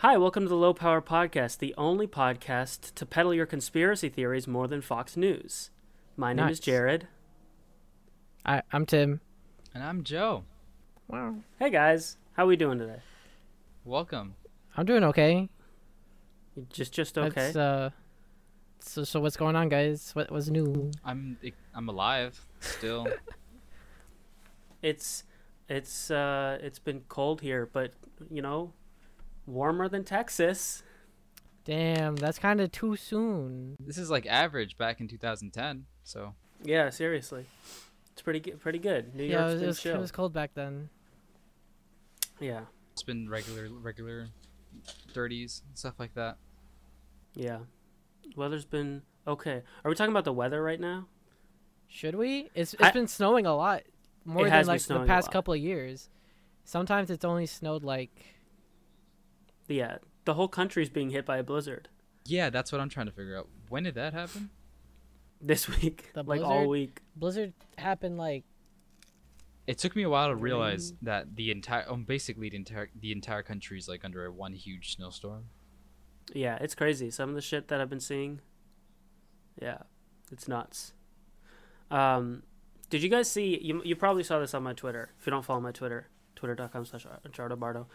Hi, welcome to the Low Power Podcast, the only podcast to peddle your conspiracy theories more than Fox News. My name is Jared. I, I'm Tim. And I'm Joe. Wow. Hey guys, how we doing today? Welcome. I'm doing okay. Just just okay. That's, uh, so so what's going on, guys? What was new? I'm I'm alive still. It's it's uh it's been cold here, but you know, warmer than Texas. Damn, that's kind of too soon. this is like average back in 2010. So Yeah, seriously. It's pretty good, pretty good. New yeah, York's it was, been it was, chill. it was cold back then. Yeah. it's been regular regular 30s and stuff like that. Yeah. Weather's been okay. Are we talking about the weather right now? Should we? It's it's I- been snowing a lot more than like the past couple of years. Sometimes it's only snowed like Yeah. The whole country's being hit by a blizzard Yeah, that's what I'm trying to figure out. When did that happen? this week. The like all week. blizzard happened like It took me a while to realize that the entire um, basically the entire the entire country is like under a one huge snowstorm. Yeah, it's crazy. Some of the shit that I've been seeing. Yeah, it's nuts. Um, did you guys see? You you probably saw this on my Twitter. If you don't follow my Twitter, twitter.com slash Bardo.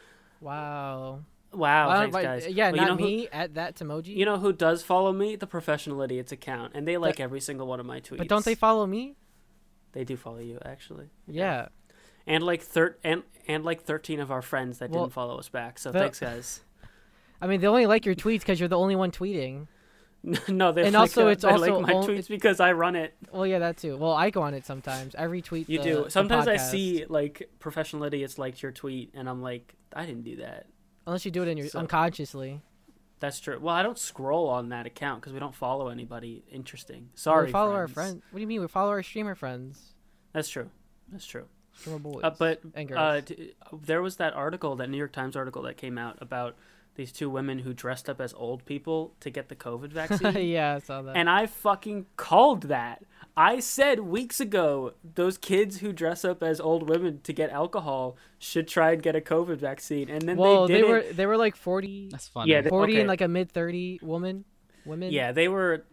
wow. Wow, Wow, thanks but- guys. Yeah, Well, not you know me at that emoji. You know who does follow me? The Professional Idiots account, and they like every single one of my tweets. but don't they follow me? They do follow you actually, Yeah. and like thir- and and like thirteen of our friends that Well, didn't follow us back. So the- thanks, guys. I mean, they only like your tweets because you're the only one tweeting. no, they And like, also uh, it's they like also my tweets because I run it. Well, yeah, that too. Well, I go on it sometimes. I retweet. You the- do. Sometimes I see like professional idiots liked your tweet, and I'm like, I didn't do that. Unless you do it in your So- unconsciously. That's true. Well, I don't scroll on that account because we don't follow anybody interesting. Sorry. We follow our friends. friends. What do you mean? We follow our streamer friends, That's true. That's true. streamer boys. Uh, but and uh, girls. d- there was that article, that New York Times article that came out about these two women who dressed up as old people to get the COVID vaccine. yeah, I saw that. And I fucking called that. I said weeks ago those kids who dress up as old women to get alcohol should try and get a COVID vaccine, and then well, they they, were it. they were like 40, That's funny. Yeah, they- 40 okay. and like a mid thirty woman, women. Yeah, they were.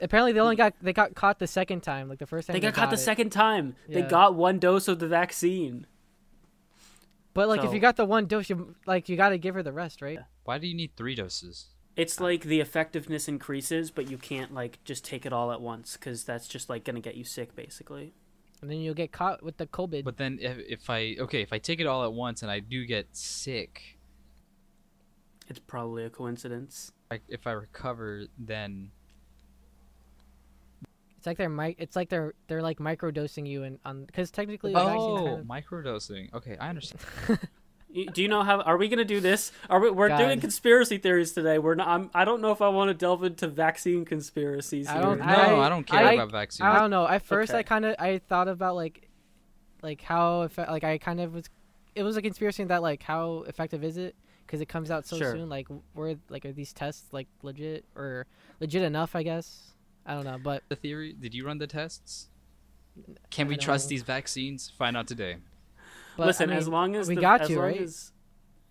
Apparently, they only got they got caught the second time. Like the first time They got caught the it. second time. They got one dose of the vaccine. But like, if you got the one dose, you like you got to give her the rest, right? Why do you need three doses? It's like the effectiveness increases, but you can't like just take it all at once because that's just like gonna get you sick, basically. And then you'll get caught with the COVID. But then if, if I okay if I take it all at once and I do get sick, It's probably a coincidence. I, if I recover, then It's like they're mic. It's like they're they're like microdosing you and on because technically the vaccine's oh kind of- microdosing. Okay, I understand. Do you know how? Are we gonna do this? Are we? We're doing conspiracy theories today. We're not. I'm, I don't know if I want to delve into vaccine conspiracies. I don't- no, I- I, don't care I- about vaccines. I don't know. At first, I kind of I thought about like, like how effe- like I kind of was, it was a conspiracy that like how effective is it? Because it comes out so Sure. soon. Like, were like are these tests like legit or legit enough? I guess I don't know, but the theory? Did you run the tests? Can I we trust don't- these vaccines? Find out today. but, Listen, I as long as we the, got as you, right? as-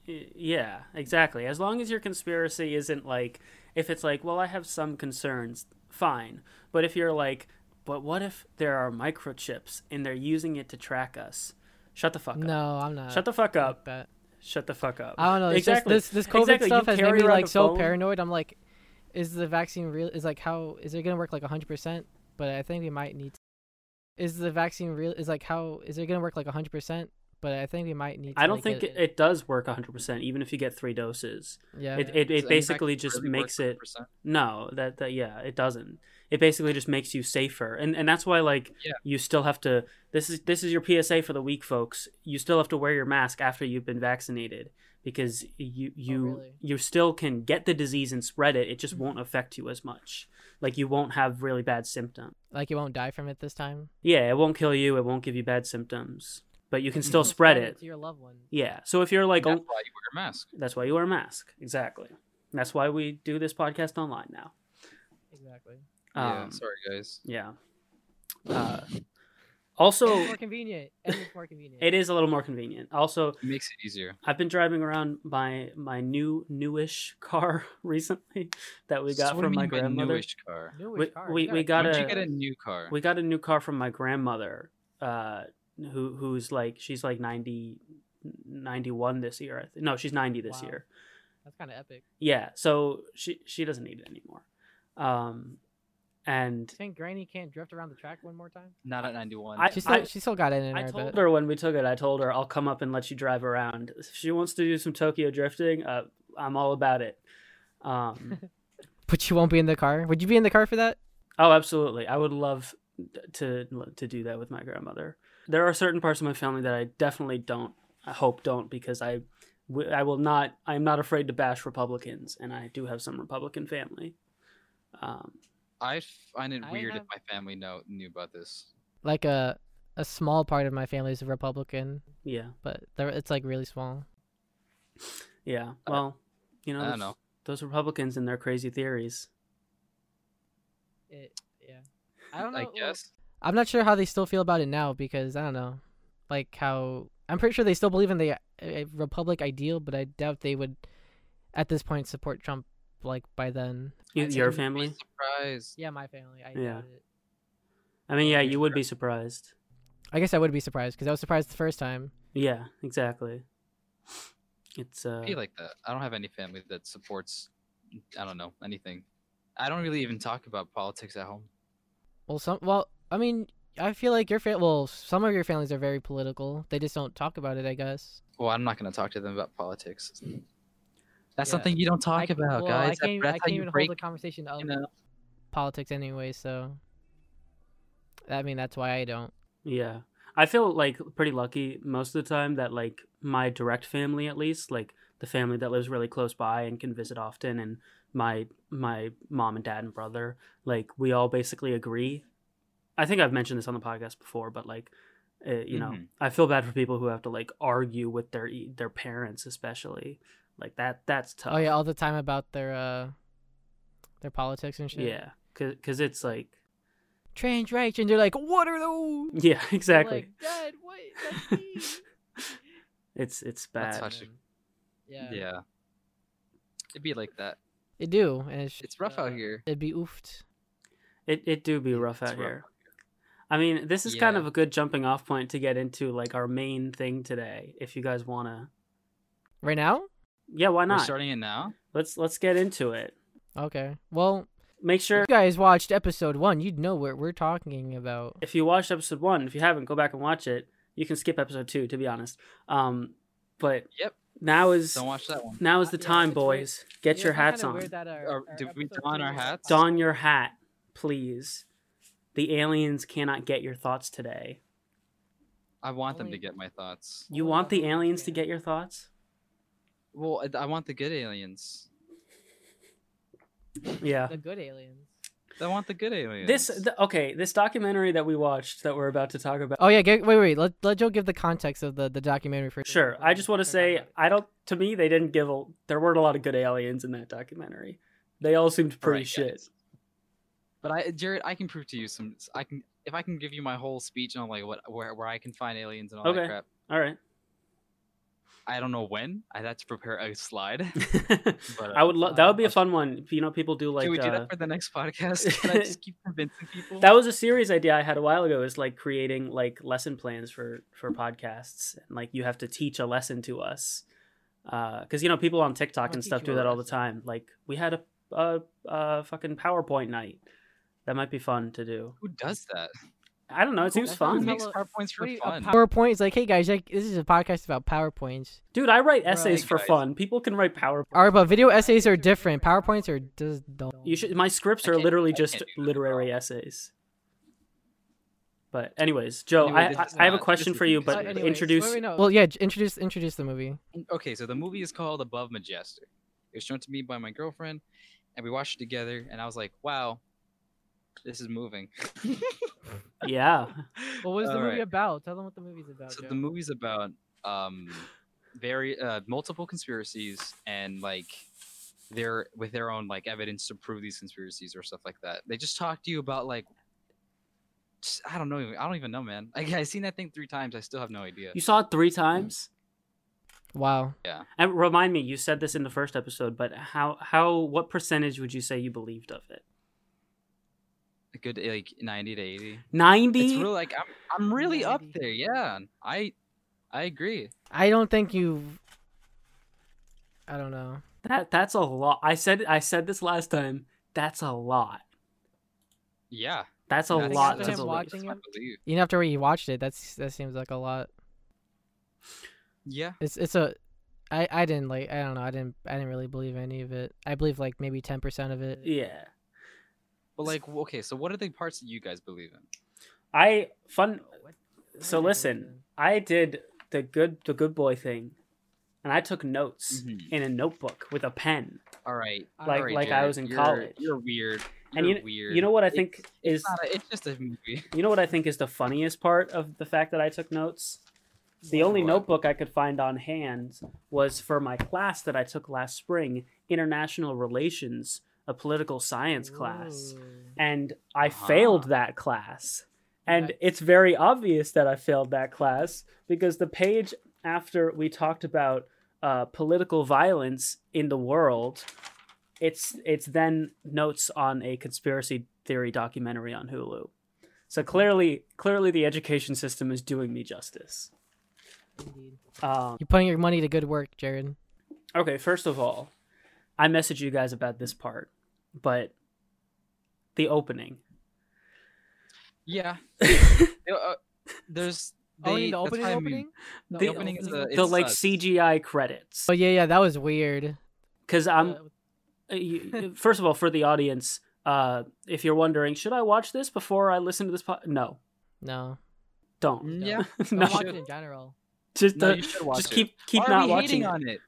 yeah, exactly. As long as your conspiracy isn't like, if it's like, well, I have some concerns, fine. But if you're like, but what if there are microchips and they're using it to track us? Shut the fuck up. no, I'm not. Shut the fuck up. like. Shut the fuck up. I don't know. It's exactly. just this this COVID Exactly, you stuff has made carry me around like so phone. paranoid. I'm like, is the vaccine real? Is like how is it gonna work like 100? percent But I think we might need. To, is the vaccine real? Is like how is it gonna work like 100? percent But I think we might need. To, I don't like, think it, it does work 100%, even if you get three doses. Yeah. It, it, it basically just really makes it No, that, that yeah, it doesn't. It basically just makes you safer, and and that's why like Yeah. you still have to. This is this is your PSA for the week, folks. You still have to wear your mask after you've been vaccinated because you you really? you still can get the disease and spread it. It just won't affect you as much. Like you won't have really bad symptoms. like you won't die from it this time. Yeah, it won't kill you. It won't give you bad symptoms, but you can You still can spread it. to your loved ones. Yeah. So if you're like, That's oh, why you wear a mask. that's why you wear a mask. Exactly. That's why we do this podcast online now. Exactly. yeah, Um, sorry guys. Yeah. Uh, Also, And it's more convenient. And it's more convenient. it is a little more convenient. Also, It makes it easier. I've been driving around my my new newish car recently that we So got what do from you my mean grandmother. newish car. Newish we- car. we- You we got got a- you get a new car? We got a new car from my grandmother, uh, who who's like she's like 90, 91 this year. I think. No, she's ninety this Wow. year. That's kind of epic. Yeah, so she she doesn't need it anymore. Um, and Think Granny can't drift around the track one more time? Not at 91. I- She still, she still got it in her. I I told bet. her when we took it, I told her I'll come up and let you drive around. If she wants to do some Tokyo drifting, uh, I'm all about it. Um, But you won't be in the car. Would you be in the car for that? oh, absolutely. I would love to to do that with my grandmother. There are certain parts of my family that I definitely don't. I hope don't because I I will not. I'm not afraid to bash Republicans, and I do have some Republican family. Um, I find it I weird have- if my family know knew about this. Like a a small part of my family is a Republican, yeah, but it's like really small. yeah. Well, you know, I don't those- know. those Republicans and their crazy theories. It, yeah. I don't know. I guess. I'm not sure how they still feel about it now because I don't know, like how I'm pretty sure they still believe in the uh, republic ideal, but I doubt they would, at this point, support Trump like by then. You, your family? Surprised. Yeah, my family. I Yeah. it. I mean, yeah, You're would be surprised. I guess I would be surprised because I was surprised the first time. Yeah, exactly. It's uh, I feel like that. I don't have any family that supports. I don't know anything. I don't really even talk about politics at home. Well, some. Well, I mean, I feel like your fa- well, some of your families are very political. They just don't talk about it. I guess. Well, I'm not going to talk to them about politics. That's Yeah. something you don't talk I, c- about, well, guys. I can't, even- that's I can't you even break. hold a conversation of you know, politics anyway. So. I mean, that's why I don't. yeah. I feel like pretty lucky most of the time that like my direct family, at least, like the family that lives really close by and can visit often, and my my mom and dad and brother, like we all basically agree. I think I've mentioned this on the podcast before, but like, uh, you know, Mhm. I feel bad for people who have to like argue with their e, their parents, especially like that. That's tough. Oh yeah, all the time about their uh, their politics and shit. yeah, because it's like Trans rights, and they're like, "What are those?" yeah, exactly. Like, Dad, what? That's me." it's it's That's bad. touching. yeah. yeah. It'd be like that. It do, and it's, It's rough uh, out here. It'd be oofed. It it do be rough out rough here. I mean, this is kind of a good jumping off point to get into like our main thing today. If you guys wanna, Right now? Yeah, why We're not? starting it now. Let's let's get into it. Okay. Well, Make if sure you guys watched episode one, you'd know what we're talking about. if you watched episode one, if you haven't, go back and watch it. You can skip episode two, to be honest. Um, but Yep. now is Don't watch that one. now is the Yeah, time, it's weird. boys. Get Yeah, your it's kinda hats on. weird that our- Or our did we episode don two our was- hats? Don your hat, please. The aliens cannot get your thoughts today. I want them to get my thoughts. You Only want the aliens aliens to get your thoughts? Well, I- I want the good aliens. Yeah. The good aliens. I want the good aliens. This the, okay, this documentary that we watched that we're about to talk about. Oh yeah, get, wait, wait. Let let Joe give the context of the the documentary first. Sure, I just want to say. I don't. To me, they didn't give a. There weren't a lot of good aliens in that documentary. They all seemed pretty Alright, shit. guys. But I, Jared, I can prove to you some. I can if I can give you my whole speech on like what where where I can find aliens and all Okay. that crap. All right. I don't know when. I'd have to prepare a slide. But, I would. uh, love that would be a fun one. You know, people do like. Can we do uh, that for the next podcast? Can I just keep convincing people? that was a series idea I had a while ago. Is like creating like lesson plans for for podcasts, and like you have to teach a lesson to us. Because you know, people on TikTok I'll and stuff do that all the time. Like we had a, a a fucking PowerPoint night. That might be fun to do. Who does that? I don't know. It seems That Who sounds fun, makes PowerPoints for What do you- a fun? PowerPoint is like, hey guys, like, this is a podcast about PowerPoints. dude. I write essays hey, for guys. fun. People can write PowerPoint. Alright, but video essays are different. PowerPoints are just don't. You should. My scripts are literally just can't do that, literary essays. But anyways, Joe, Anyway, this I, is I, I have a question for you, but Uh, anyways, introduce. wait, wait, no. Well, yeah, introduce introduce the movie. Okay, so the movie is called Above Majestic. It was shown to me by my girlfriend, and we watched it together. And I was like, "Wow, this is moving." Yeah, What was the movie Alright. about? Tell them what the movie's about. So Joe. the movie's about um, very uh, multiple conspiracies and like their with their own like evidence to prove these conspiracies or stuff like that. They just talk to you about like just- I don't know. I don't even know, man. I I seen that thing three times. I still have no idea. You saw it three times. Wow. Yeah. And remind me, you said this in the first episode, but how how what percentage would you say you believed of it? A good eh, like ninety to eighty. Ninety. It's really like I'm I'm really up there. Yeah, I I agree. I don't think you. I don't know. That that's a lot. I said I said this last time. That's a lot. Yeah, That's a that's- lot after to him believe. watching I it- believe. Even after we watched it, that's that seems like a lot. Yeah, It's it's a. I I didn't like. I don't know. I didn't. I didn't really believe any of it. I believe like maybe ten percent of it. Yeah. But like, okay, so what are the parts that you guys believe in? I fun. So listen, I did the good the good boy thing, and I took notes Mhm. in a notebook with a pen. All right, Like- all right, like I was in you're- college. You're weird. And You're you weird. you know what I It- think is it's, a, it's just a movie. you know what I think is the funniest part of the fact that I took notes. The only What? notebook I could find on hand was for my class that I took last spring, International Relations, a political science class. and I Uh-huh. failed that class. And Nice. it's very obvious that I failed that class because the page after we talked about uh, political violence in the world, it's it's then notes on a conspiracy theory documentary on Hulu. So clearly, clearly, the education system is doing me justice. Indeed. Um, You're putting your money to good work, Jared. Okay, first of all, I messaged you guys about this part, but the opening. Yeah. Uh, there's. oh, they- in the opening how mean- opening. The opening is opening the- the like sus. CGI credits. Oh yeah, yeah, that was weird. Because I'm Uh, uh, first of all for the audience. Uh, if you're wondering, should I watch this before I listen to this? Po-? No, no, don't. Yeah. no, don't watch it in general. just No, uh, you should watch just keep keep Why are not we watching hating it. on it?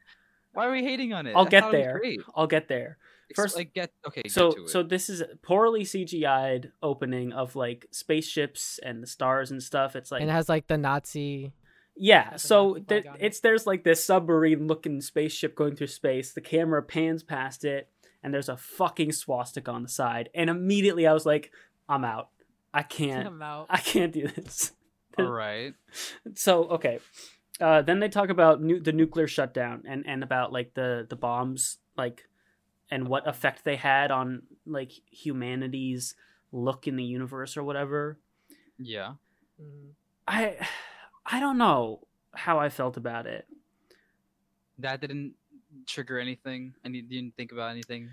Why are we hating on it? I'll I get thought it was there. great. I'll get there. Ex- First- like get okay. Get so to it. so this is a poorly CGI'd opening of like spaceships and the stars and stuff. It's like and it has like the Nazi. Yeah, so Nazi there, flag on it. it's there's like this submarine looking spaceship going through space. The camera pans past it, and there's a fucking swastika on the side. And immediately I was like, I'm out. I can't. I'm out. I can't do this. all right. So okay, uh, then they talk about nu- the nuclear shutdown and and about like the the bombs like and what effect they had on like humanity's look in the universe or whatever. Yeah. I I don't know how I felt about it. That didn't trigger anything. And you didn't think about anything.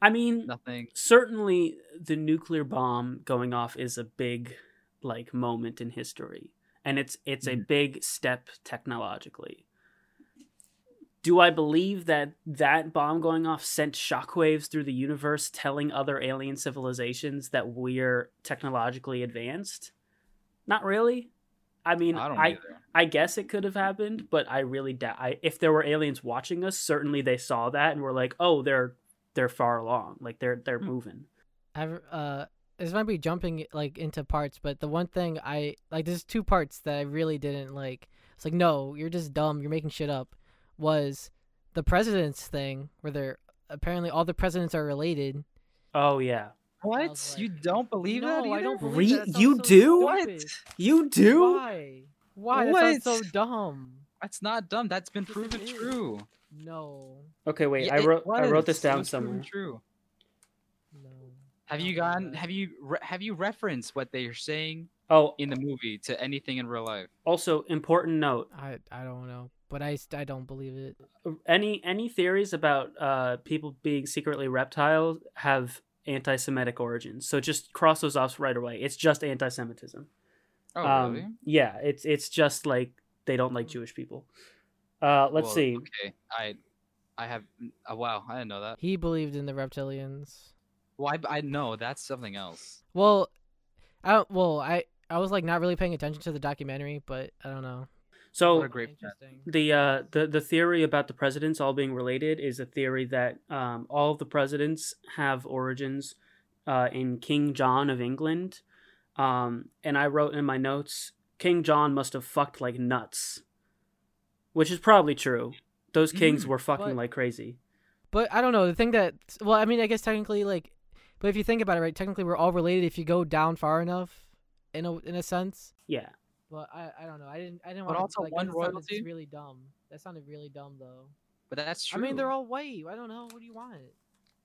I mean, Nothing. certainly the nuclear bomb going off is a big like moment in history and it's it's a Mhm. big step technologically. Do I believe that that bomb going off sent shockwaves through the universe telling other alien civilizations that we're technologically advanced? Not really. I mean, I don't I. I guess it could have happened, but I really doubt. I, if there were aliens watching us, certainly they saw that and were like, "Oh, they're they're far along. Like they're they're moving." I've uh this might be jumping like into parts, but the one thing I like there's two parts that I really didn't like. It's like no, you're just dumb. You're making shit up. Was the president's thing where they're apparently all the presidents are related. Oh yeah, What? was you don't believe no, that? I don't believe Re- that. That you so do? What? you do. Why? Why? That sounds so dumb. That's not dumb. That's been proven true. No. Okay, wait. Yeah, I it wrote I wrote this down was somewhere. True. No. Have you gone? Have you re- have you referenced what they are saying Oh, in the movie to anything in real life? also important note: I I don't know, but I st- I don't believe it. any any theories about uh people being secretly reptiles have anti-Semitic origins. So just cross those off right away. It's just anti-Semitism. Oh, um, really? Yeah, it's it's just like they don't like Jewish people. Uh, let's Well, see. Okay, I, I have. Uh, wow, I didn't know that. He believed in the reptilians. Well, I, I know that's something else. Well, I don't, well I I was like not really paying attention to the documentary, but I don't know. So a great the uh the the theory about the presidents all being related is a theory that um all of the presidents have origins uh in King John of England. Um and I wrote in my notes King John must have fucked like nuts. Which is probably true. Those kings Mm, were fucking but- like crazy. But I don't know the thing that well I mean I guess technically like, but if you think about it right, technically we're all related if you go down far enough. in a in a sense. Yeah. But I, I don't know. I didn't I didn't But want also like, one that royalty? really dumb. That sounded really dumb though. But that's true. I mean, they're all white. I don't know. What do you want?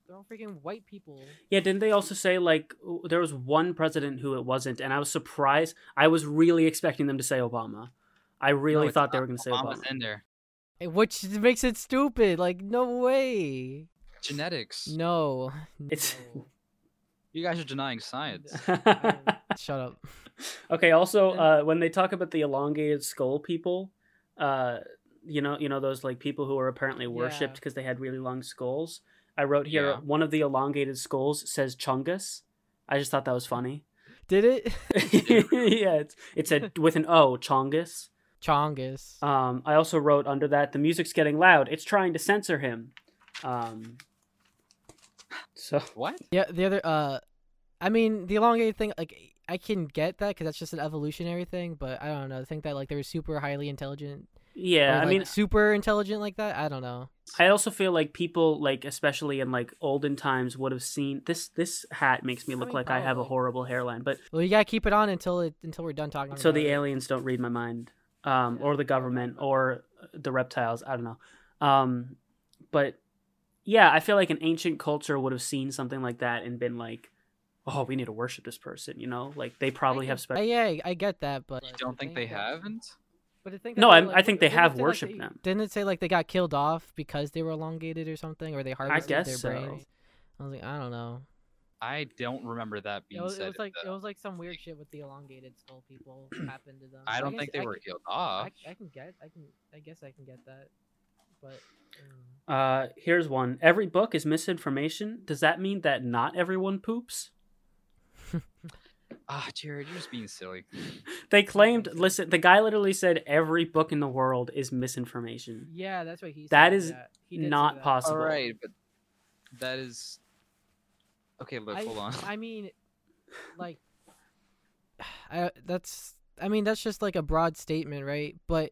They're all freaking white people. Yeah, didn't they also say like there was one president who it wasn't, and I was surprised. I was really expecting them to say Obama. I really it's thought they were going to say Obama's Obama. in there. Eh, Which makes it stupid. Like no way. Genetics. No. It's- You guys are denying science. Shut up. okay. Also, uh, when they talk about the elongated skull people, uh, you know, you know those like people who are apparently worshipped Yeah. because they had really long skulls. I wrote here Yeah. one of the elongated skulls says Chungus. I just thought that was funny. Did it? yeah, it's it said with an O, Chongus. Chongus. Um, I also wrote under that the music's getting loud. It's trying to censor him. Um, so What? Yeah, the other uh I mean, the elongated thing like I can get that cuz that's just an evolutionary thing, but I don't know. I think that like they were super highly intelligent. yeah, or, I mean, super intelligent like that. I don't know. I also feel like people like especially in like olden times would have seen this. This hat makes me I look mean, like I have a horrible hairline, but Well, you got to keep it on until it until we're done talking so about the it. aliens don't read my mind, um, Yeah, or the government, or the reptiles. I don't know. Um, but yeah, I feel like an ancient culture would have seen something like that and been like, "Oh, we need to worship this person." You know, like they probably I have special. Yeah, I- I get that, but You don't think they haven't? But the thing No, I- they, I think they have say, like, worshipped they- them. Didn't it say like they got killed off because they were elongated or something, or they harvested guess their so. brains? I was like, I don't know. I don't remember that It being was, said. it was like the- it was like some weird shit with the elongated skull people happened to them. I don't guess- think they I were can- killed off. I can get I can I guess I can get that, but mm, Uh, here's one. Every book is misinformation. Does that mean that not everyone poops? Ah, Jared, you're just being silly. They claimed. Listen, the guy literally said every book in the world is misinformation. yeah, that's what he. That said, is yeah. He Not that. possible. All right, but that is okay. Look, I, hold on. I mean, like, I that's I mean that's just like a broad statement, right? But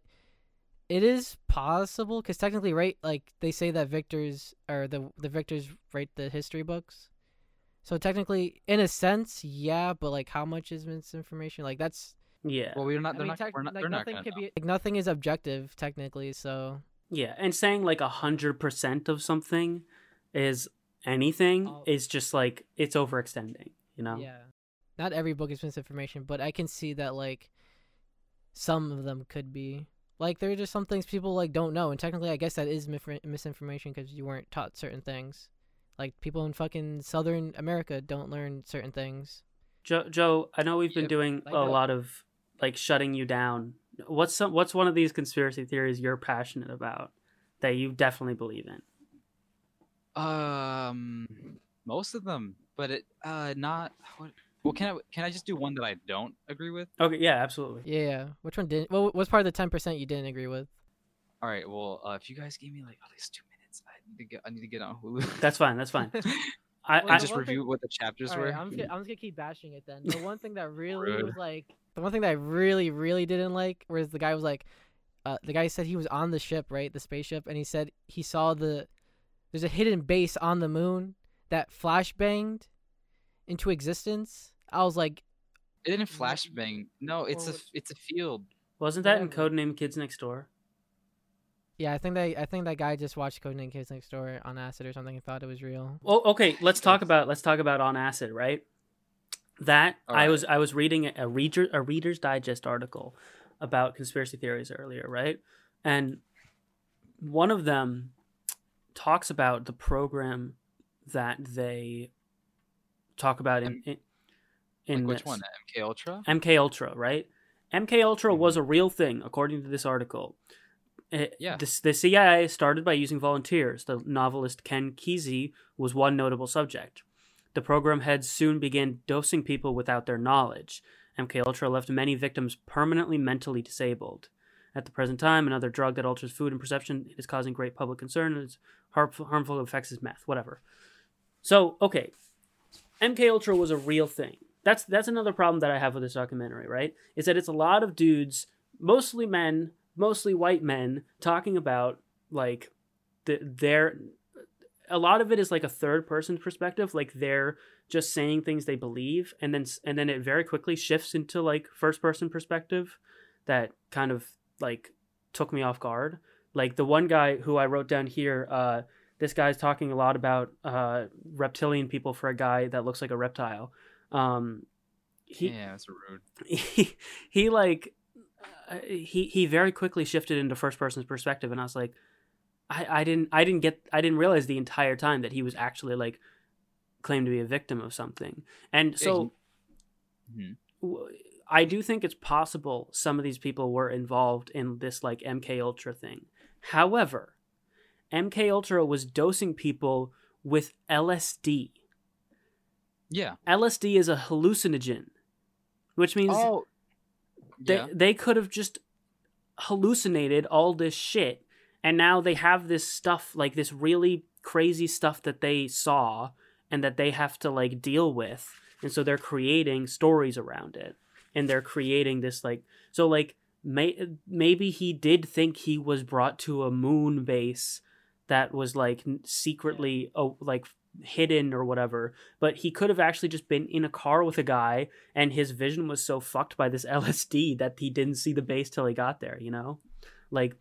it is possible because technically, right? Like they say that victors or the the victors write the history books. So technically, in a sense, yeah, but like, how much is misinformation? Like that's Yeah, Well, we're not. They're mean, not. tech- we're not. like They're not nothing gonna could be like nothing is objective technically. So yeah, and saying like a hundred percent of something is anything Oh. is just like it's overextending. You know? yeah, not every book is misinformation, but I can see that like some of them could be. Like there are just some things people like don't know, and technically, I guess that is mif- misinformation because you weren't taught certain things. Like people in fucking Southern America don't learn certain things. Joe, Joe, I know we've been Yep. doing Like a the- lot of like shutting you down. What's some? What's one of these conspiracy theories you're passionate about that you definitely believe in? Um, most of them, but it uh not. What, well, can I can I just do one that I don't agree with? Okay, yeah, absolutely. Yeah, which one didn't? Well, what's part of the ten percent you didn't agree with? All right. Well, uh, if you guys gave me like at least two minutes, I need to get. I need to get on Hulu. That's fine. That's fine. I, Well, I just one review thing- what the chapters Alright, were. I'm just gonna, I'm just gonna keep bashing it then. The one thing that really was like, the one thing that I really, really didn't like was the guy was like, uh, the guy said he was on the ship, right, the spaceship, and he said he saw the, there's a hidden base on the moon that flashbanged into existence. I was like, It didn't flashbang. No, it's a it's a field. wasn't that in whatever. Codename Kids Next Door. Yeah, I think that I think that guy just watched Codename Kids Next Door on acid or something and thought it was real. Well, okay, let's talk about let's talk about on acid, right? That I was I was reading a reader a Reader's Digest article about conspiracy theories earlier, right? And one of them talks about the program that they talk about in in, in Like which this. one? MK Ultra. MK Ultra, right? MK Ultra mm-hmm. was a real thing, according to this article. It- Yeah. this- the CIA started by using volunteers. The novelist Ken Kesey was one notable subject. The program heads soon began dosing people without their knowledge. MK Ultra left many victims permanently mentally disabled. At the present time, another drug that alters food and perception is causing great public concern. and Its harmful, harmful effects is meth. Whatever. So, okay, MK Ultra was a real thing. That's that's another problem that I have with this documentary, right? Is that it's a lot of dudes, mostly men, mostly white men, talking about like the, their a lot of it is like a third person perspective like they're just saying things they believe and then and then it very quickly shifts into like first person perspective that kind of like took me off guard like the one guy who i wrote down here uh this guy's talking a lot about uh reptilian people for a guy that looks like a reptile um he yeah, that's rude. he, he like uh, he he very quickly shifted into first person's perspective and i was like I, I didn't I didn't get I didn't realize the entire time that he was actually like claimed to be a victim of something. And so Mhm. w- I do think it's possible some of these people were involved in this like MK Ultra thing. However, MK Ultra was dosing people with LSD. Yeah. LSD is a hallucinogen, which means Oh. They Yeah. they could have just hallucinated all this shit and now they have this stuff like this really crazy stuff that they saw and that they have to like deal with and so they're creating stories around it and they're creating this like so like may, maybe he did think he was brought to a moon base that was like secretly oh like hidden or whatever but he could have actually just been in a car with a guy and his vision was so fucked by this LSD that he didn't see the base till he got there, you know? Like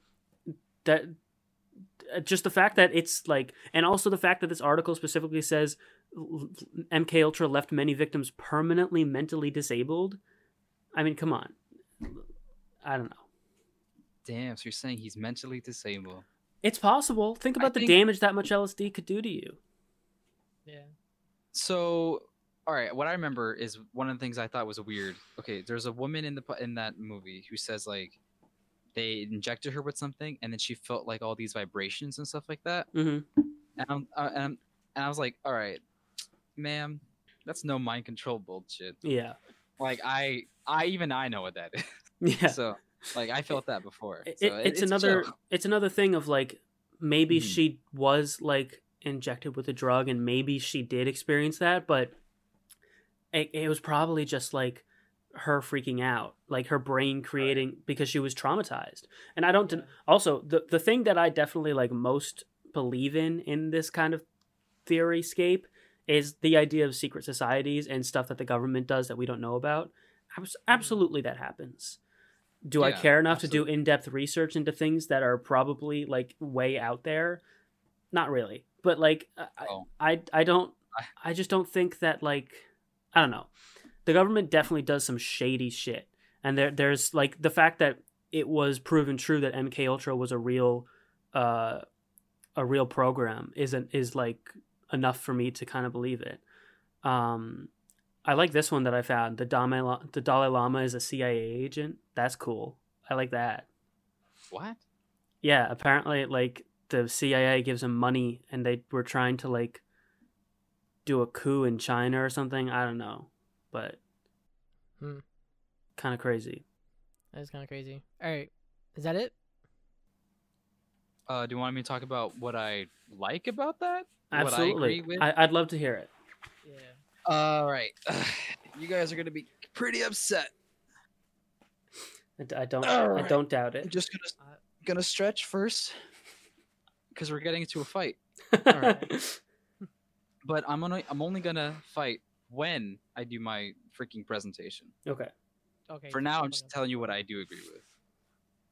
that uh, just the fact that it's like and also the fact that this article specifically says MK Ultra left many victims permanently mentally disabled. I mean, come on. I don't know. Damn. So you're saying he's mentally disabled? It's possible. Think I about the think- damage that much LSD could do to you. Yeah. So, all right. What I remember is one of the things I thought was weird. Okay, there's a woman in the in that movie who says like they injected her with something, and then she felt like all these vibrations and stuff like that. Mhm. And I'm, uh, and, I'm, and I was like, all right, ma'am, that's no mind control bullshit. Yeah. Like I, I even I know what that is. Yeah. So like I felt that before. It- So it- it- it's, another it's another thing of like maybe Mhm. she was like injected with a drug and maybe she did experience that but it, it was probably just like her freaking out like her brain creating because she was traumatized. And i don't den- also the the thing that i definitely like most believe in in this kind of theory scape is the idea of secret societies and stuff that the government does that we don't know about. Mm-hmm. Absolutely that happens. Do I care enough to do in-depth research into things that are probably like way out there? Not really. But like I Oh. I, I don't I- just don't think that like I don't know. The government definitely does some shady shit. And there there's like the fact that it was proven true that MK Ultra was a real uh a real program isn't is like enough for me to kind of believe it. Um I like this one that I found. The Dalai, La- the Dalai Lama is a CIA agent. That's cool. I like that. What? Yeah, apparently, like the CIA gives him money, and they were trying to like do a coup in China or something. I don't know, but Hmm. kind of crazy. That's kind of crazy. All right. Is that it? Uh, do you want me to talk about what I like about that? What I Absolutely, agree with? I, I'd love to hear it. Yeah. All right. you guys are gonna be pretty upset. I d- I don't. All I right. don't doubt I'm it. just gonna gonna stretch first because we're getting into a fight. right. But I'm gonna I'm only gonna fight when I do my freaking presentation. okay. Okay. For now, I'm just telling you what I do agree with.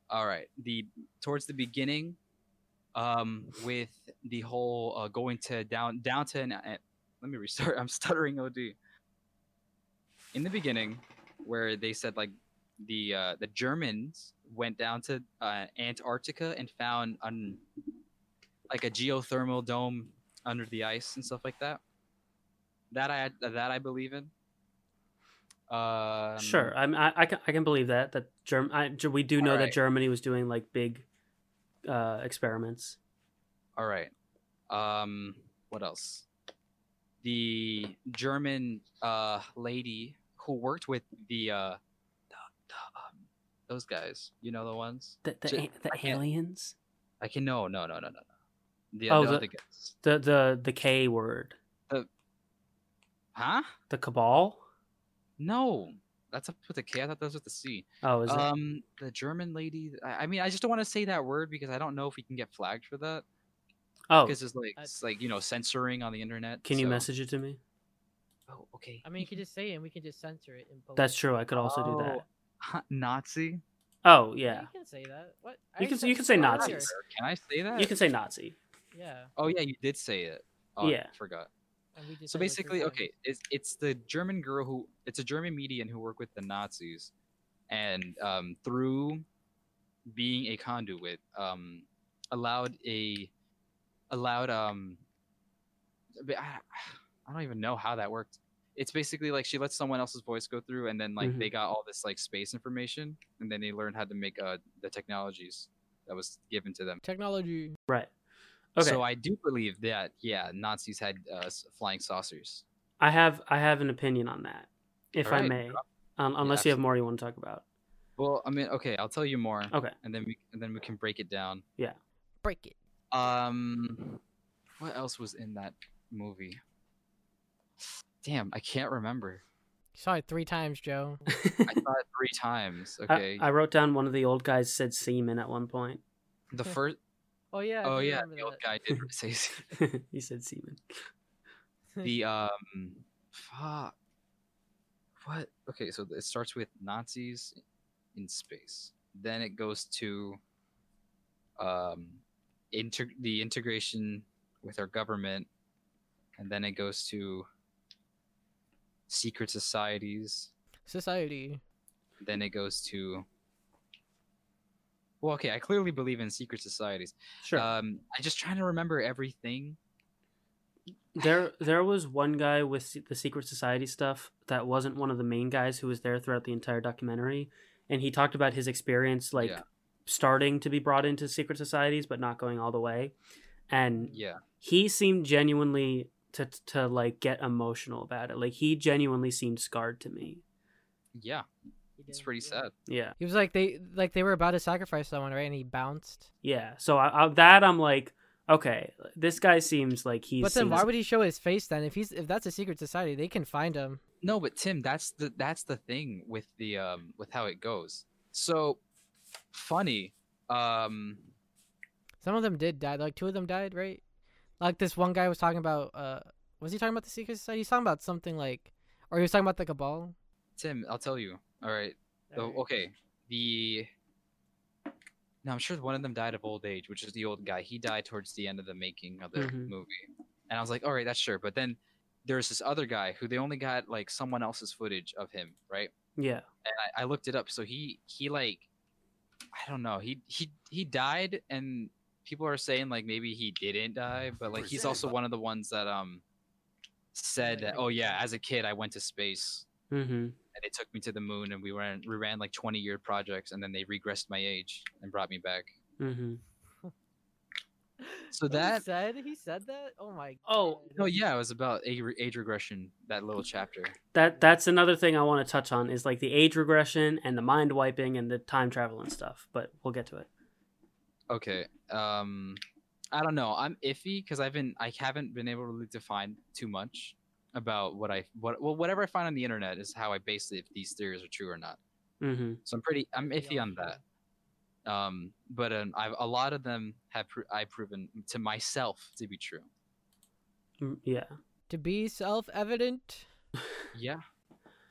All right. The towards the beginning, um, with the whole uh, going to down down to an, uh, let me restart. I'm stuttering. Od. In the beginning, where they said like the uh, the Germans went down to uh, Antarctica and found an like a geothermal dome under the ice and stuff like that. That I that I believe in. Um, Sure. I'm, I I can I can believe that that Germ. I, we do know that Germany was doing like big uh, experiments. All right. Um, what else? The German uh lady who worked with the uh the, the, um, those guys, you know the ones. The the, the I aliens. I can no no no no no no. The, Oh, the the- guys. The the the K word. Huh? The cabal. No, that's up with a K. I thought that was with the C. Oh, is it? Um, the German lady. I, I mean, I just don't want to say that word because I don't know if we can get flagged for that. Oh, because it's like it's like you know censoring on the internet. can you message it to me? Oh, okay. I mean, you can just say it, and we can just censor it. In. That's true. I could also do that. Oh, Nazi. Oh yeah, You can say that. What? You I can- you can say it Nazis. Can I say that? you can say Nazi. Yeah. Oh yeah, you did say it. Oh, Yeah. I forgot. And we So said it two basically, okay, it's it's the German girl who it's a German median who worked with the Nazis, and um, through being a conduit, um, allowed a allowed um, but I, I don't even know how that worked. It's basically like she lets someone else's voice go through, and then like they got all this like space information, and then they learned how to make uh the technologies that was given to them. Technology. Right. Okay. So I do believe that yeah, Nazis had uh, flying saucers. I have I have an opinion on that, if I may, um, unless you have more you want to talk about. Well, I mean, okay, I'll tell you more, Okay. and then we and then we can break it down. Yeah, break it. Um, what else was in that movie? Damn, I can't remember. You saw it three times, Joe. I saw it three times. Okay, I, I wrote down one of the old guys said semen at one point. the first. Oh yeah. I oh do yeah, remember the old that. guy did say he said semen. the um. Fuck. What? Okay, so it starts with Nazis in space. Then it goes to um, inter- the integration with our government, and then it goes to secret societies. Society. Then it goes to well, okay. I clearly believe in secret societies. Sure. Um, I'm just trying to remember everything. there there was one guy with the secret society stuff that wasn't one of the main guys who was there throughout the entire documentary, and he talked about his experience like Yeah. starting to be brought into secret societies but not going all the way, and Yeah, he seemed genuinely to to like get emotional about it. Like he genuinely seemed scarred to me. yeah. He It's pretty yeah. sad. Yeah. He was like they like they were about to sacrifice someone, right? And he bounced. Yeah. So I, I, that I'm like, okay, this guy seems like he's. but then seems- why would he show his face then? If he's if that's a secret society, they can find him. No, but Tim, that's the that's the thing with the um with how it goes. So funny. Um Some of them did die. Like two of them died, right? Like this one guy was talking about. uh Was he talking about the secret society? He's talking about something like, or he was talking about the cabal. Tim, I'll tell you. All right. So, Alright. okay. The now I'm sure one of them died of old age, which is the old guy. He died towards the end of the making of the Mhm. movie. And I was like, "All right, that's sure." But then there's this other guy who they only got like someone else's footage of him, right? Yeah. and I, I looked it up. So he he like I don't know. He he he died, and people are saying like maybe he didn't die, but like he's also one of the ones that um said that oh yeah, as a kid I went to space Mm-hmm. And they took me to the moon and we ran we ran like 20 year projects and then they regressed my age and brought me back. Mm-hmm. So that he said he said that. Oh my. Oh, God. no yeah, it was about age, age regression that little chapter. That that's another thing I want to touch on is like the age regression and the mind wiping and the time travel and stuff. But we'll get to it. Okay. Um, I don't know. I'm iffy because I've been I haven't been able to really to find too much about what I what well whatever I find on the internet is how I base if these theories are true or not. Mm-hmm. So I'm pretty I'm Yeah, iffy on that. Um, but um, I've a lot of them have pro- I proven to myself to be true. Mm, Yeah. To be self-evident. Yeah.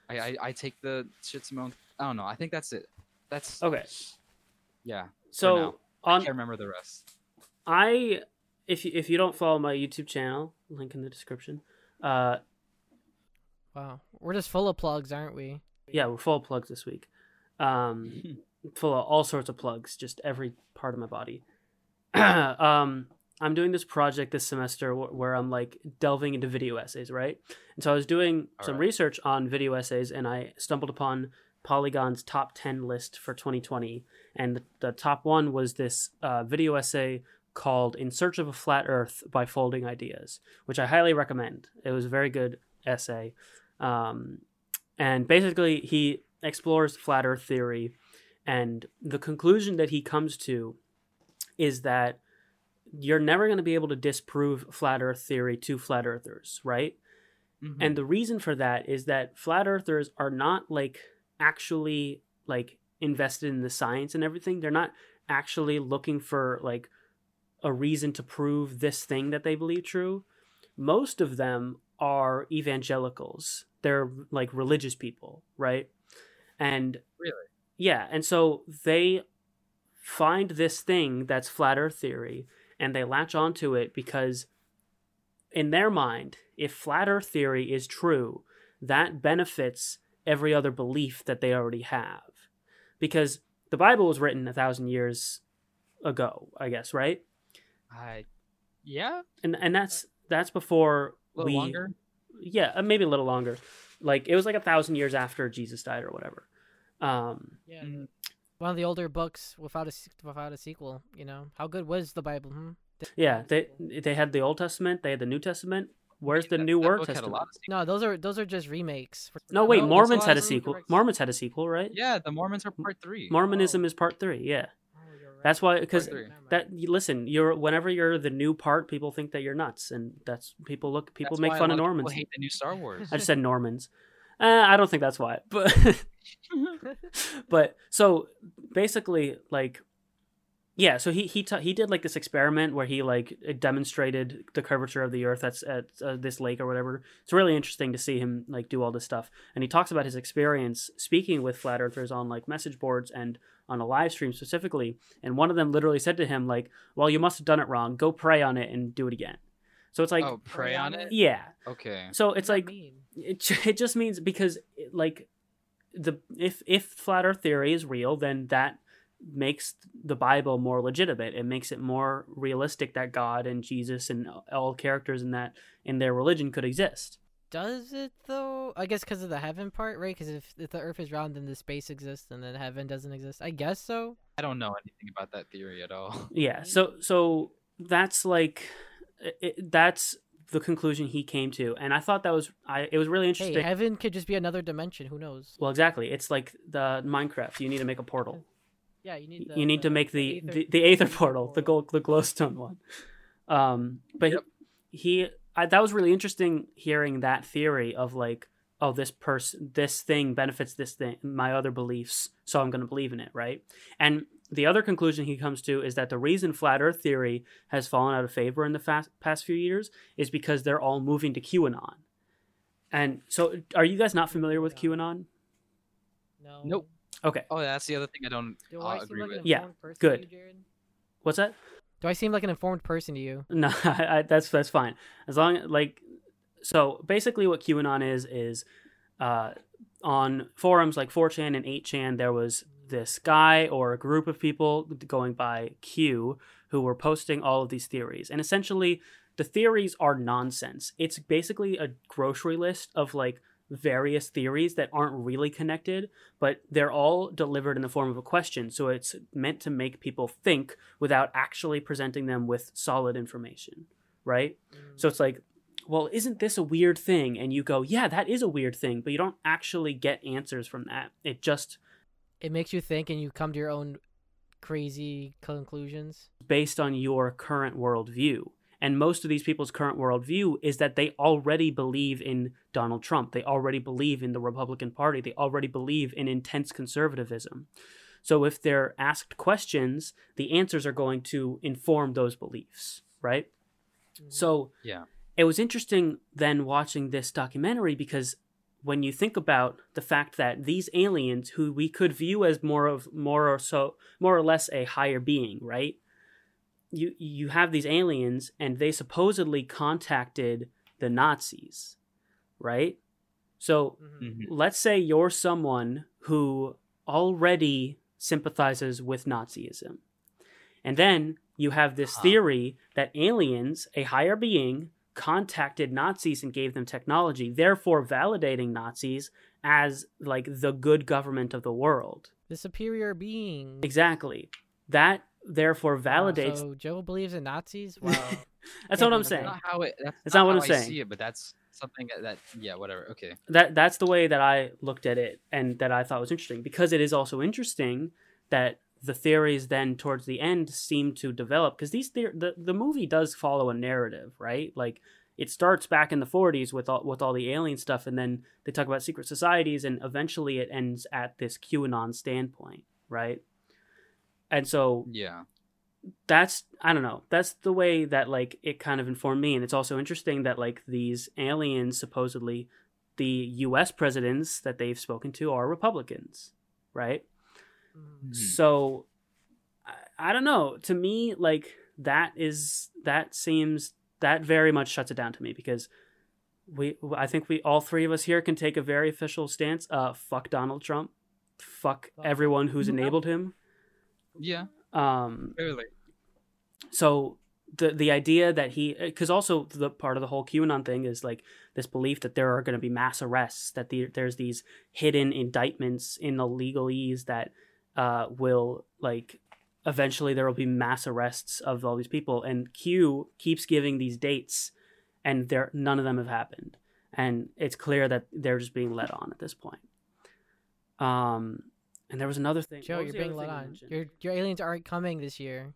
I I, I take the shit to my own. I don't know. I think that's it. That's Okay. Yeah. now. So I on can't remember the rest. I if you, if you don't follow my YouTube channel, link in the description. Uh, Wow, we're just full of plugs, aren't we? yeah, we're full of plugs this week. Um, full of all sorts of plugs, just every part of my body. um, I'm doing this project this semester wh- where I'm like delving into video essays, right? And so I was doing some Alright. research on video essays, and I stumbled upon Polygon's top 10 list for 2020. And the, the top one was this uh, video essay called In Search of a Flat Earth by Folding Ideas, which I highly recommend. It was a very good essay. Um, and basically, he explores flat Earth theory, and the conclusion that he comes to is that you're never going to be able to disprove flat Earth theory to flat earthers, right? Mhm. And the reason for that is that flat earthers are not like actually like invested in the science and everything. They're not actually looking for like a reason to prove this thing that they believe true, most of them are evangelicals. They're like religious people, right? And Really? yeah, and so they find this thing that's flat earth theory and they latch onto it because in their mind, if flat earth theory is true, that benefits every other belief that they already have. Because the Bible was written a thousand years ago, I guess, right? I, yeah, And and that's that's before a little we longer. yeah, uh, maybe a little longer. Like it was like a thousand years after Jesus died or whatever. Um, Yeah. Mhm. One of the older books without a without a sequel. You know how good was the Bible? Hmm? yeah, they they had the Old Testament, they had the New Testament. Where's the That- New that Word book had a Testament? No, those are those are just remakes. No, wait, No, Mormons had a sequel. Mormons had a sequel, right? Yeah, the Mormons are part three. Mormonism is part three. Yeah, Oh, you're right. That's why because that listen. You're whenever you're the new part, people think that you're nuts, and that's people look. People That's make fun of Normans. People hate the new Star Wars. I just said Normans. Uh, I don't think that's why, but but so basically, like, yeah. So he he he did like this experiment where he like demonstrated the curvature of the Earth that's at uh, this lake or whatever. It's really interesting to see him like do all this stuff, and he talks about his experience speaking with flat earthers on like message boards and on a live stream specifically. And one of them literally said to him like, "Well, you must have done it wrong. Go pray on it and do it again." So it's like, oh, pray on it. yeah. Okay. So it's like it, it just means because it, like the if if flat earth theory is real then that makes the bible more legitimate it makes it more realistic that god and jesus and all characters in that in their religion could exist Does it though? I guess because of the heaven part, right? Because if, if the Earth is round, then the space exists, and then heaven doesn't exist. I guess so. I don't know anything about that theory at all. yeah so so that's like it, that's the conclusion he came to and i thought that was i it was really Hey, interesting heaven could just be another dimension. Who knows? well exactly it's like the minecraft you need to make a portal Yeah, you need. you need to make the the, the aether portal, the gold, the glowstone one. Um, but Yep. he, he I, that was really interesting hearing that theory of like, oh, this person, this thing benefits this thing, my other beliefs, so I'm going to believe in it, right? And the other conclusion he comes to is that the reason flat Earth theory has fallen out of favor in the fast, past few years is because they're all moving to QAnon. And so, are you guys not familiar with QAnon? No. Nope. Okay, Oh, that's the other thing I don't Do uh, I agree like with. Yeah, good. Jared? what's that? Do I seem like an informed person to you? No, I, I, that's that's fine. As long like, so basically, what QAnon is is, uh, on forums like 4chan and 8chan, there was this guy or a group of people going by Q who were posting all of these theories, and essentially, the theories are nonsense. It's basically a grocery list of like various theories that aren't really connected, but they're all delivered in the form of a question. So it's meant to make people think without actually presenting them with solid information, right? Mm. So it's like, well, isn't this a weird thing? And you go, yeah, that is a weird thing, but you don't actually get answers from that. It just It makes you think, and you come to your own crazy conclusions. based on your current worldview. And most of these people's current worldview is that they already believe in Donald Trump. They already believe in the Republican Party. They already believe in intense conservatism. So if they're asked questions, the answers are going to inform those beliefs, right? Mm-hmm. So Yeah. it was interesting then watching this documentary because when you think about the fact that these aliens who we could view as more of more or so more or less a higher being right you you have these aliens and they supposedly contacted the nazis right so Mhm. Mhm. let's say you're someone who already sympathizes with Nazism. And then you have this Huh. theory that aliens, a higher being, contacted Nazis and gave them technology, therefore validating Nazis as like the good government of the world. The superior being. Exactly. That therefore validates so Joe believes in Nazis. Wow. That's can't what I'm believe saying. That's not how it. That's, That's not what how I'm I saying. see it, but that's something that. Yeah. Whatever. Okay. that that's the way that I looked at it and that I thought was interesting because it is also interesting that the theories then towards the end seem to develop because these theor- the the movie does follow a narrative right like it starts back in the 40s with all with all the alien stuff and then they talk about secret societies and eventually it ends at this QAnon standpoint right and so Yeah. that's I don't know. That's the way that like it kind of informed me, and it's also interesting that like these aliens supposedly the U.S. presidents that they've spoken to are Republicans, right? Mm. Mhm. So I, I don't know. To me, like that is that seems that very much shuts it down to me because we I think we all three of us here can take a very official stance. Uh, fuck Donald Trump. Fuck Fuck. everyone who's enabled him. Yeah, Um, clearly. so the the idea that he because also the part of the whole QAnon thing is like this belief that there are going to be mass arrests that the, there's these hidden indictments in the legalese that uh, will like eventually there will be mass arrests of all these people. And Q keeps giving these dates and there none of them have happened. And it's clear that they're just being led on at this point. Um and there was another thing Joe, you're being other led thing you on. Your your aliens aren't coming this year.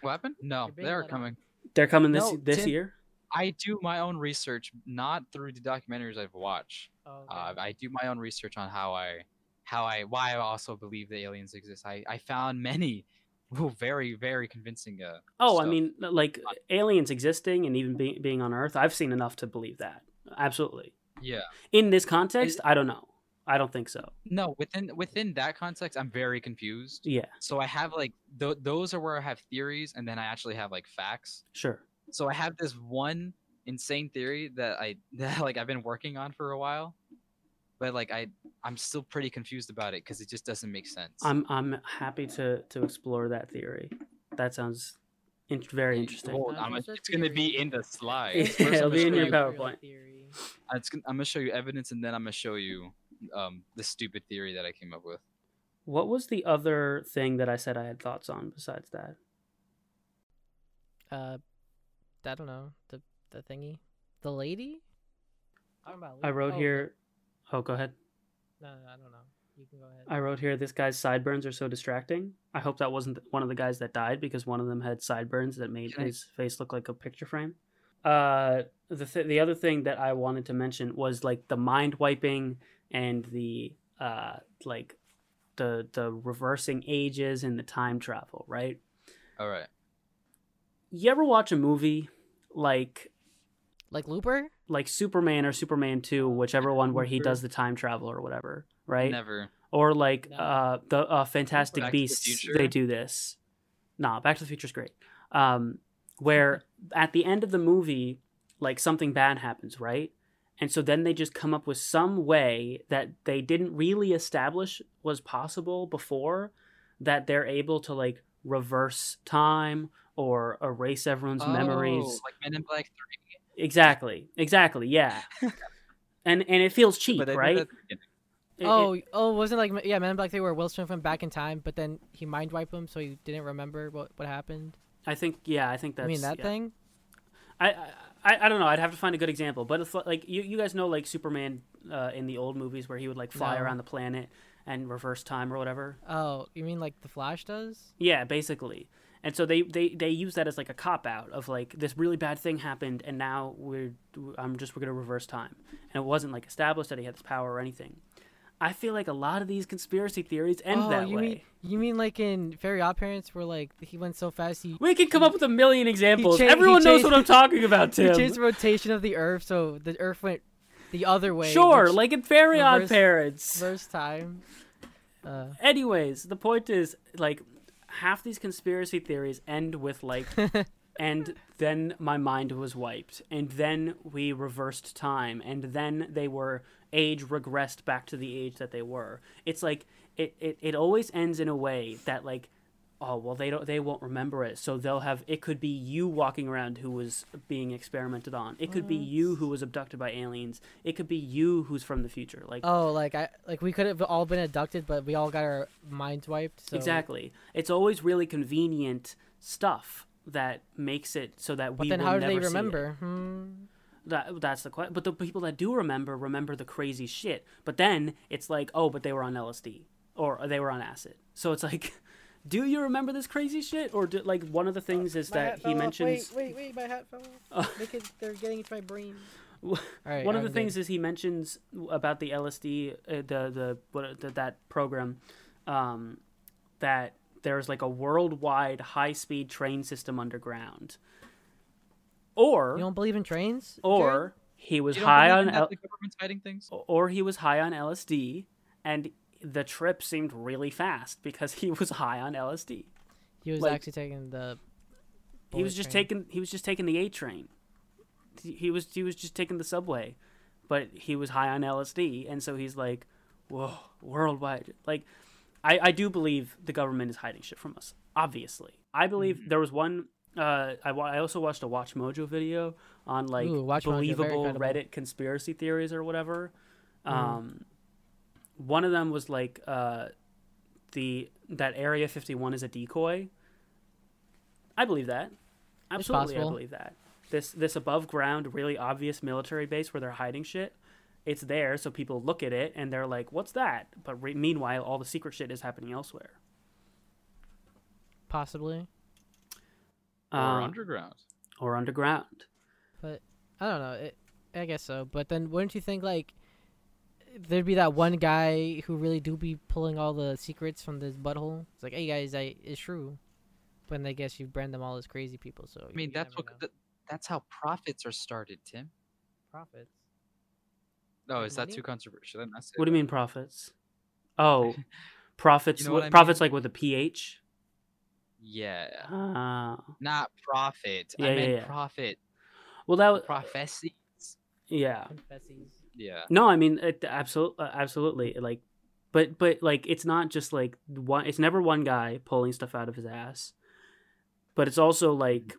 What happened? No, they are let on. coming. they're coming this No, this Tim- year I do my own research, not through the documentaries I've watched. Oh, Uh, I do my own research on how I, how I, why I also believe the aliens exist. I, I found many, ooh, very, very convincing. Uh, Oh, I mean, like aliens existing and even being being on Earth. I've seen enough to believe that. Absolutely. yeah. In this context, I don't know. I don't think so. No, within within that context, I'm very confused. Yeah, So I have like th- those are where I have theories, and then I actually have like facts. sure. So I have this one insane theory that I that like I've been working on for a while, but like I I'm still pretty confused about it because it just doesn't make sense. I'm I'm happy to to explore that theory. That sounds in- very interesting. Well, I'm- a it's gonna be in the slides. Yeah, First, it'll be in your show you- PowerPoint. Theory. uh, it's gonna, I'm gonna show you evidence, and then I'm gonna show you um the stupid theory that I came up with. What was the other thing that I said I had thoughts on besides that? Uh, I don't know the the thingy, the lady. About I wrote oh, here. Oh, go ahead. No, no, I don't know. You can go ahead. I wrote here. This guy's sideburns are so distracting. I hope that wasn't one of the guys that died because one of them had sideburns that made Can his face look like a picture frame. Uh, the th- the other thing that I wanted to mention was like the mind wiping and the uh like the the reversing ages and the time travel. Right? All right. You ever watch a movie like like Looper. like Superman or Superman Two, whichever one where he does the time travel or whatever, right? Never. or like No. uh the uh, Fantastic Back to the Beasts. They do this. Nah, Back to the Future's great. Um, where at the end of the movie, like something bad happens, right? And so then they just come up with some way that they didn't really establish was possible before that they're able to like reverse time or erase everyone's oh, memories. Oh, like Men in Black Three. Exactly. Exactly. Yeah. and and it feels cheap, But right? that at the beginning. It- oh, it- oh, oh, wasn't it like yeah, Men in Black Three where Will Smith went back in time, but then he mind wiped him, so he didn't remember what what happened. I think yeah, I think that's I mean that yeah. thing. I, I I don't know. I'd have to find a good example, but it's like you, you guys know like Superman uh, in the old movies where he would like fly No. around the planet and reverse time or whatever. Oh, you mean like the Flash does? Yeah, basically. And so they, they, they use that as like a cop out of like this really bad thing happened and now we're I'm just we're gonna reverse time. And it wasn't like established that he had this power or anything. I feel like a lot of these conspiracy theories end oh, that you way. mean you mean like in Fairy Odd Parents where like he went so fast he we can come up with a million examples. cha- Everyone knows changed- what I'm talking about, Tim. he changed the rotation of the Earth, so the Earth went the other way. Sure, like in Fairy Odd Parents. first time. Uh, anyways the point is like half these conspiracy theories end with like and then my mind was wiped and then we reversed time and then they were age regressed back to the age that they were it's like it, it, it always ends in a way that like oh well they don't they won't remember it so they'll have it could be you walking around who was being experimented on it could be you who was abducted by aliens it could be you who's from the future like oh, like I like we could have all been abducted, but we all got our minds wiped. So. Exactly. It's always really convenient stuff that makes it so that we. But we then how do they remember? Hmm. That that's the question. But the people that do remember remember the crazy shit. But then it's like, oh, but they were on LSD or they were on acid. So it's like, do you remember this crazy shit? Or do, like one of the things is that he mentions. Wait, wait, wait! My hat fell Uh, off. Make it. They're getting into my brain. Wh- All right. one of I'm the good. things is he mentions about the LSD, uh, the the what the, that program, um, that there's like a worldwide high-speed train system underground, or You don't believe in trains? Jared? or he was You don't high believe on in L- the government's hiding things. or he was high on LSD, and the trip seemed really fast because he was high on LSD. he was like- actually taking the. he was just train. taking he was just taking the A train. He- He was he was just taking the subway, but he was high on LSD, and so he's like, "Whoa, worldwide!" Like, I I do believe the government is hiding shit from us. Obviously, I believe Mhm. there was one. Uh, I wa- I also watched a Watch Mojo video on like Ooh, believable. Reddit conspiracy theories or whatever. Mhm. Um, one of them was like uh, the that Area Fifty One is a decoy. I believe that. Absolutely, I believe that. This this above ground, really obvious military base where they're hiding shit. It's there, so people look at it and they're like, "What's that?" But re- meanwhile, all the secret shit is happening elsewhere. Possibly. Or Um, underground. or underground. But I don't know. It, I guess so. But then wouldn't you think like there'd be that one guy who really do be pulling all the secrets from this butthole? It's like, hey guys, I it's true. But then I guess you brand them all as crazy people. So I mean, that's what know. th- that's how profits are started, Tim. profits. No, Make is that money? too controversial? Didn't I say What do you mean profits? Oh, profits. You know what wi- I profits mean? like with a ph. Yeah, Ah, not profit. Yeah, I yeah, meant yeah. profit. well, that was Prophecies. yeah. Confessies. Yeah. No, I mean, it, absolutely, absolutely. Like, but but like, it's not just like one. It's never one guy pulling stuff out of his ass, but it's also like,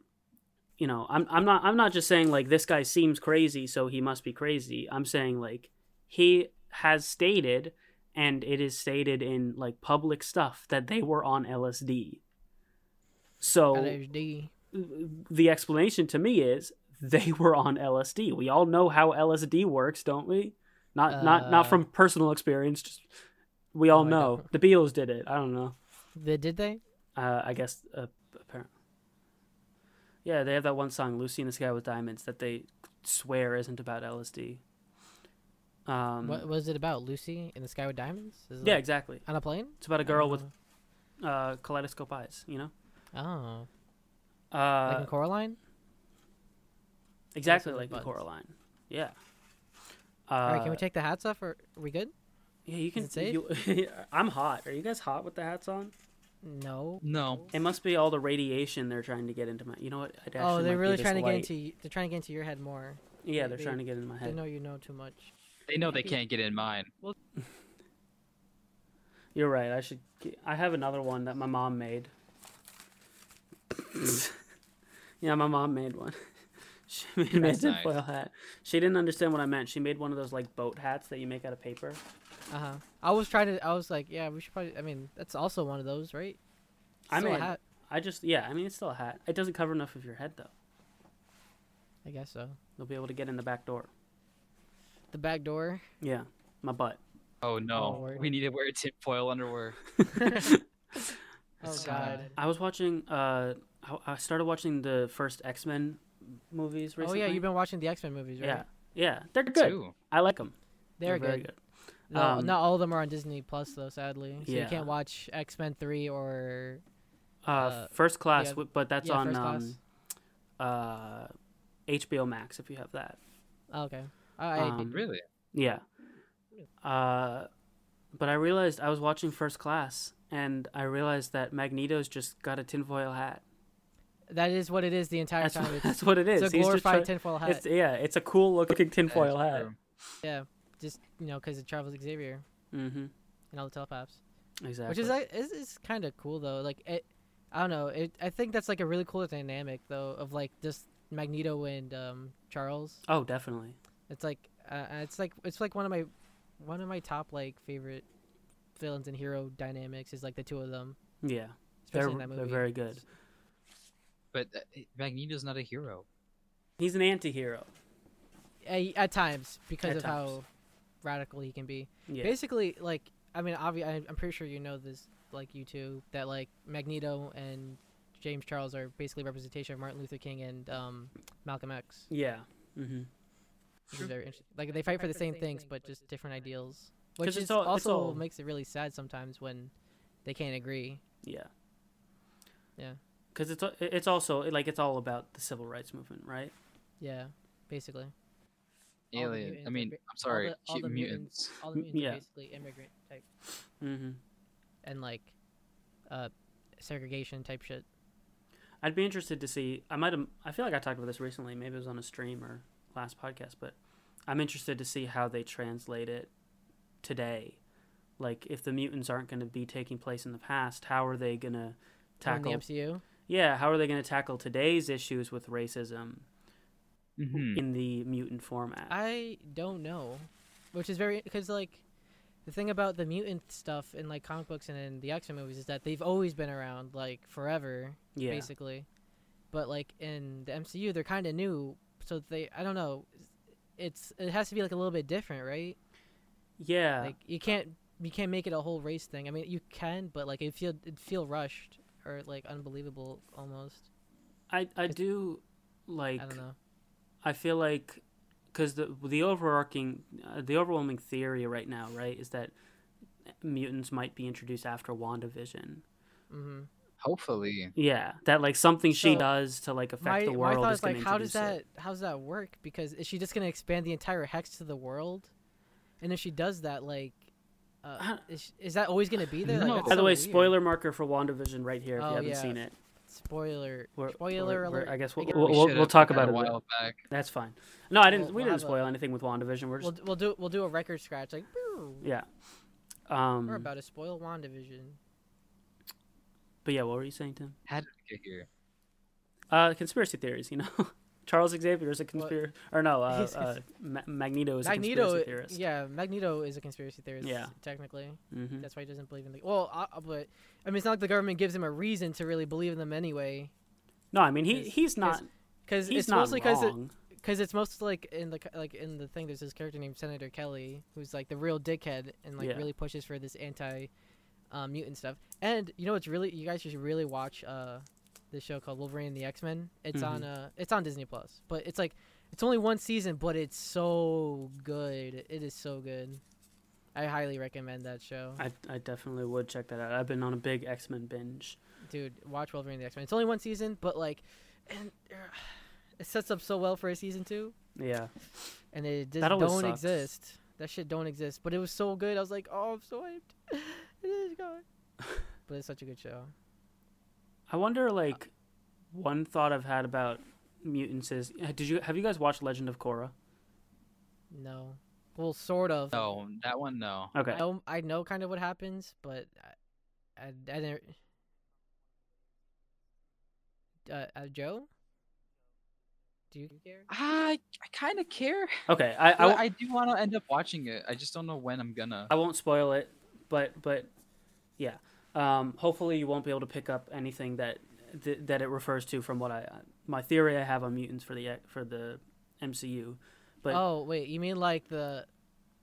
you know, I'm I'm not I'm not just saying like this guy seems crazy, so he must be crazy. I'm saying like he has stated, and it is stated in like public stuff that they were on LSD. So LSD. the explanation to me is they were on LSD. We all know how LSD works, don't we? Not not not Uh, from personal experience. Just we all No, know the Beatles did it. I don't know. They did they? Uh, I guess uh, apparently. Yeah, they have that one song "Lucy in the Sky with Diamonds" that they swear isn't about LSD. Um, what was it about? Lucy in the Sky with Diamonds? Yeah, like exactly. on a plane? It's about a girl with uh, kaleidoscope eyes. You know. Oh, Uh, like in Coraline. exactly like in. Coraline. Yeah. Uh, All right, can we take the hats off? Or are we good? Yeah, you can. it I'm hot. Are you guys hot with the hats on? No. No. It must be all the radiation they're trying to get into my. You know what? It Oh, actually they're really trying to light. get into. They're trying to get into your head more. Yeah, they- they're they- trying to get in my head. They know you know too much. They know they can't get in mine. Well. You're right. I should. I have another one that my mom made. yeah, my mom made one. She made me a That's nice. tinfoil hat. She didn't understand what I meant. She made one of those like boat hats that you make out of paper. Uh huh. I was trying to. I was like, yeah, we should probably. I mean, that's also one of those, right? I Still a mean, hat. I just yeah. I mean, it's still a hat. It doesn't cover enough of your head though. I guess so. You'll be able to get in the back door. The back door. Yeah, my butt. Oh no, word. we need to wear tinfoil underwear. Oh God. I was watching. Uh, I- I started watching the first X Men movies Oh yeah, you've been watching the X Men movies, right? Yeah, yeah, they're good. Too. I like them. They're, very good. good. No, Um, not all of them are on Disney Plus though, sadly. So you can't watch X Men three or Uh, Uh, first class, yeah, but that's yeah, on um, uh, HBO Max if you have that. oh, okay. I, I um, Really? Yeah. Uh, but I realized I was watching First Class, and I realized that Magneto's just got a tinfoil hat. That is what it is the entire That's, time. what, It's, that's what it is. it's a glorified try- tinfoil hat. It's, yeah, it's a cool looking tinfoil hat. true. yeah, just you know, because it travels Xavier Mm-hmm. and all the telepaths. Exactly. Which is like is, is kind of cool though. Like it, I don't know. It I think that's like a really cool dynamic though of like just Magneto and um Charles. oh, definitely. It's like uh, it's like it's like one of my one of my top like favorite villains and hero dynamics is like the two of them. Yeah, Especially they're, in that movie. they're very good. But uh, Magneto's not a hero. He's an anti-hero. At, at times because At of times. how radical he can be. Yeah. Basically, like I mean, obvi- I'm pretty sure you know this, like you two, that like Magneto and James Charles are basically representation of Martin Luther King and um, Malcolm X. Yeah. Mm-hmm. Which is very interesting. Like they fight for the same things, but just different ideals, Which is all- also all- makes it really sad sometimes when they can't agree. Yeah. Yeah. Because it's it's also like it's all about the civil rights movement, right? Yeah, basically. Alien. I mutants are mean, I'm sorry, all the, all the mutants. All the mutants yeah. are basically immigrant type Mm-hmm. and like uh segregation type shit. I'd be interested to see. I might have. I feel like I talked about this recently. Maybe it was on a stream or last podcast, but I'm interested to see how they translate it today. Like, if the mutants aren't going to be taking place in the past, how are they going to Oh, in tackle? the MCU. Yeah, how are they going to tackle today's issues with racism Mhm. in the mutant format? I don't know, which is very because like the thing about the mutant stuff in like comic books and in the X Men movies is that they've always been around like forever, yeah, basically. But like in the MCU, they're kind of new, so they I don't know. It's it has to be like a little bit different, right? yeah. Like you can't you can't make it a whole race thing. I mean, you can, but like it feel it feel rushed or like unbelievable almost. I I do like. I don't know. I feel like because the the overarching uh, the overwhelming theory right now, right, is that mutants might be introduced after WandaVision. hmm Hopefully. Yeah, that like something she So, does to like affect My the my world thought is is going like, how does introduce that how does that work? Because is she just gonna expand the entire hex to the world? And if she does that, like, uh, is, is that always gonna be there? No. that's By the so way, weird. spoiler marker for WandaVision right here if Oh, you haven't yeah. seen it. Spoiler. We're- spoiler we're- we're- alert. I guess we'll, we'll, We we'll, we'll talk about it. a while back. That's fine. No, I didn't. We'll- we didn't have a- spoil anything with WandaVision. We're We'll just we'll do we'll do a record scratch like. "Boo." yeah. Um, We're about to spoil Wandavision. but yeah, what were you saying, Tim? How did we get here? Uh, conspiracy theories. You know, Charles Xavier is a What? conspiracy, or no, uh, He's- uh, Ma- Magneto is a conspiracy theorist. yeah, Magneto is a conspiracy theorist. Yeah. technically, hmm that's why he doesn't believe in the. Well, uh, but I mean, it's not like the government gives him a reason to really believe in them anyway. No, I mean he he's not Because it's not mostly because because it's mostly like in the like in the thing. There's this character named Senator Kelly who's like the real dickhead and like Yeah. really pushes for this anti um, mutant stuff. And you know, it's really you guys should really watch uh this show called Wolverine and the X Men. It's on uh it's on Disney Plus, but it's like it's only one season, but it's so good. It is so good. I highly recommend that show, I I definitely would check that out. I've been on a big X Men binge. dude. Watch Wolverine and the X Men. It's only one season, but like, and uh, it sets up so well for a season two. Yeah, and it just don't sucks. exist. That shit don't exist. But it was so good. I was like, oh, I'm so hyped. it is good. but it's such a good show. I wonder like one thought I've had about mutants is uh, did you have you guys watched Legend of Korra? No, well, sort of. No, that one no. Okay, I know, I know kind of what happens, but I, I, I didn't. Uh, uh, Joe, do you care? I I kind of care. okay. I I, I, I do want to end up watching it. I just don't know when I'm gonna. I won't spoil it, but but yeah. Um, hopefully you won't be able to pick up anything that th- that it refers to from what I my theory I have on mutants for the for the MCU. But oh wait, you mean like the,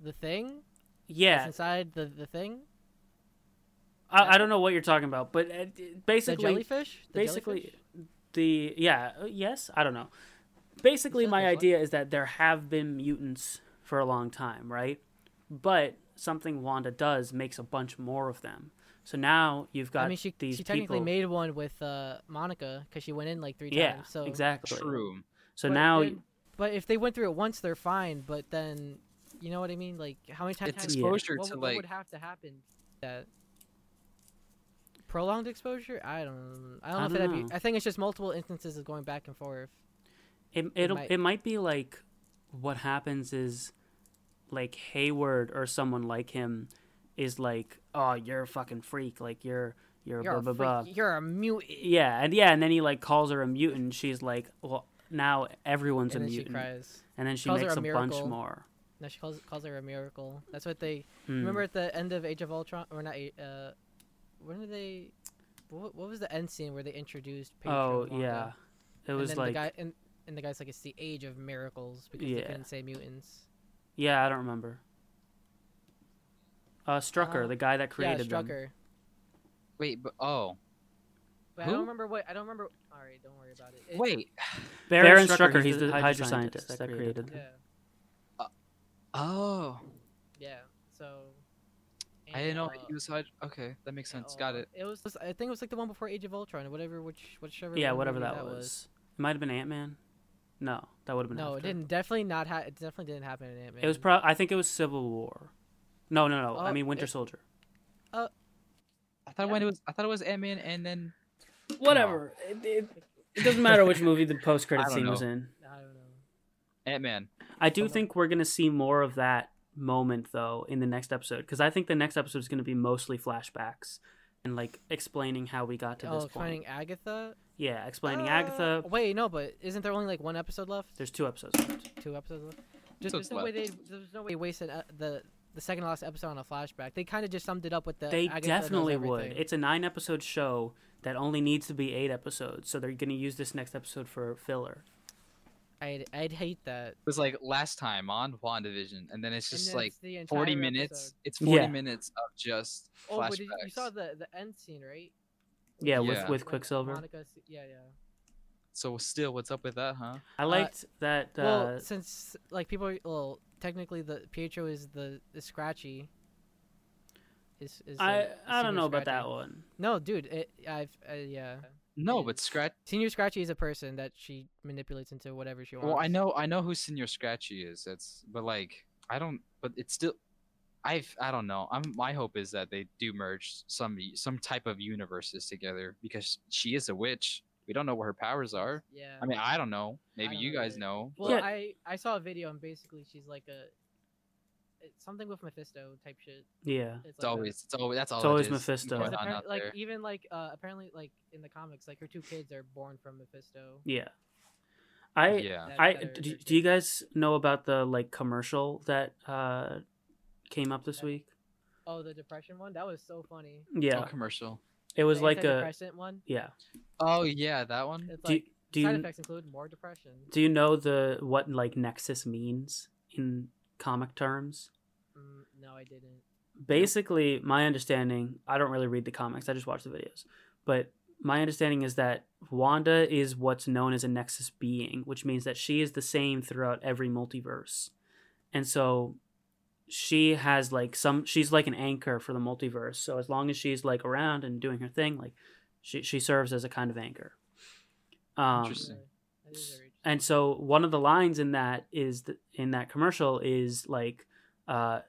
the thing? That's yeah, inside the the thing. I, I don't know what you're talking about, but uh, The basically jellyfish. The basically jellyfish? the yeah uh, yes i don't know basically my the idea is that there have been mutants for a long time right but something wanda does makes a bunch more of them so now you've got I mean, she these she technically people made one with uh Monica because she went in like three yeah times. So exactly True. so But now then- But if they went through it once, they're fine. But then, you know what I mean? Like, how many times? It's have- exposure what, to what like would have to happen? That prolonged exposure? I don't. I don't know I if don't it'd know. be. I think it's just multiple instances of going back and forth. it, it'll might- it might be like what happens is like hayward or someone like him is like oh you're a fucking freak like you're you're, You're blah a blah blah You're a mutant. yeah and yeah and then he like calls her a mutant she's like well now everyone's And a mutant and then she calls makes a a, bunch more No, she calls calls her a miracle. That's what they Hmm. remember at the end of Age of Ultron, or not? Uh, when did they? What, what was the end scene where they introduced? Patron oh Wanda? yeah it and was then like the guy and, and the guy's like it's the age of miracles because they Yeah. couldn't say mutants. yeah i don't remember uh strucker Uh, the guy that Yeah, created them Strucker. wait, but oh But I don't remember what I don't remember. All right, don't worry about it. It- wait. baron, strucker, he's the hydra scientist that created them Yeah, Oh. yeah. So, I didn't know uh, he was Hydra. Okay, that makes sense. Got uh, it. It was. I think it was like the one before Age of Ultron, or whatever. Which whichever. yeah, whatever movie that, was. It might have been Ant Man. No, that would have been. No, it didn't. Definitely not. Ha- it definitely didn't happen in Ant Man. It was pro. I think it was Civil War. No, no, no. I Oh, mean Winter it- Soldier. I thought when it was I thought it was Ant Man and then Whatever. It, it, it doesn't matter which movie the post credit I don't scene was in. I don't know. Ant Man. I do Someone- think we're gonna see more of that moment though in the next episode because I think the next episode is gonna be mostly flashbacks and like explaining how we got to oh, this point. finding Agatha. Yeah, explaining Uh, Agatha. Wait, no, but isn't there only like one episode left? There's two episodes left. Two episodes left. Just, Episodes there's no way they. There's no way they wasted uh, the the second to last episode on a flashback. They kind of just summed it up with the. They Agatha definitely would. It's a nine episode show that only needs to be eight episodes, so they're gonna use this next episode for filler. I'd, I'd hate that. It was like last time on WandaVision, and then it's just then like it's 40 entire minutes. episode. It's 40 Yeah. minutes of just Oh, flashbacks. but did you, you saw the the end scene, right? Yeah, Yeah. with with Quicksilver. Monica, yeah, yeah. So still, what's up with that, huh? I liked that. Uh, well, since like people, well, technically the Pietro is the the Scratchy. Is, is I I don't Senior know about that one. No, dude, it, I've uh, yeah. No, Yeah. but Scratch. Señor Scratchy is a person that she manipulates into whatever she wants. Well, I know, I know who Señor Scratchy is. That's, but like, I don't. But it's still. I've, I don't know. I'm. My hope is that they do merge some some type of universes together because she is a witch. We don't know what her powers are. Yeah. I mean, I don't know. Maybe don't you guys either. know. well, Yeah. I I saw a video and basically she's like a. It's something with Mephisto type shit. Yeah. It's, It's like a- always, it's always, that's all. It's always is Mephisto. going Because on appar- out like there. even like uh, apparently like in the comics like her two kids are born from Mephisto. Yeah. I Yeah. That- I that do, do you guys know about the like commercial that uh came up this Yeah. week? Oh, the depression one that was so funny. Yeah. Oh, commercial. It was the like a antidepressant one. yeah. Oh yeah, that one. It's Do, like do side you effects include more depression. do you know the what like Nexus means in comic terms? Mm, no, I didn't. basically my understanding i don't really read the comics i just watch the videos but my understanding is that wanda is what's known as a nexus being which means that she is the same throughout every multiverse and so she has like some she's like an anchor for the multiverse. So as long as she's like around and doing her thing like she, she serves as a kind of anchor. Um Interesting. Yeah, that is very and so one of the lines in that is th- in that commercial is like uh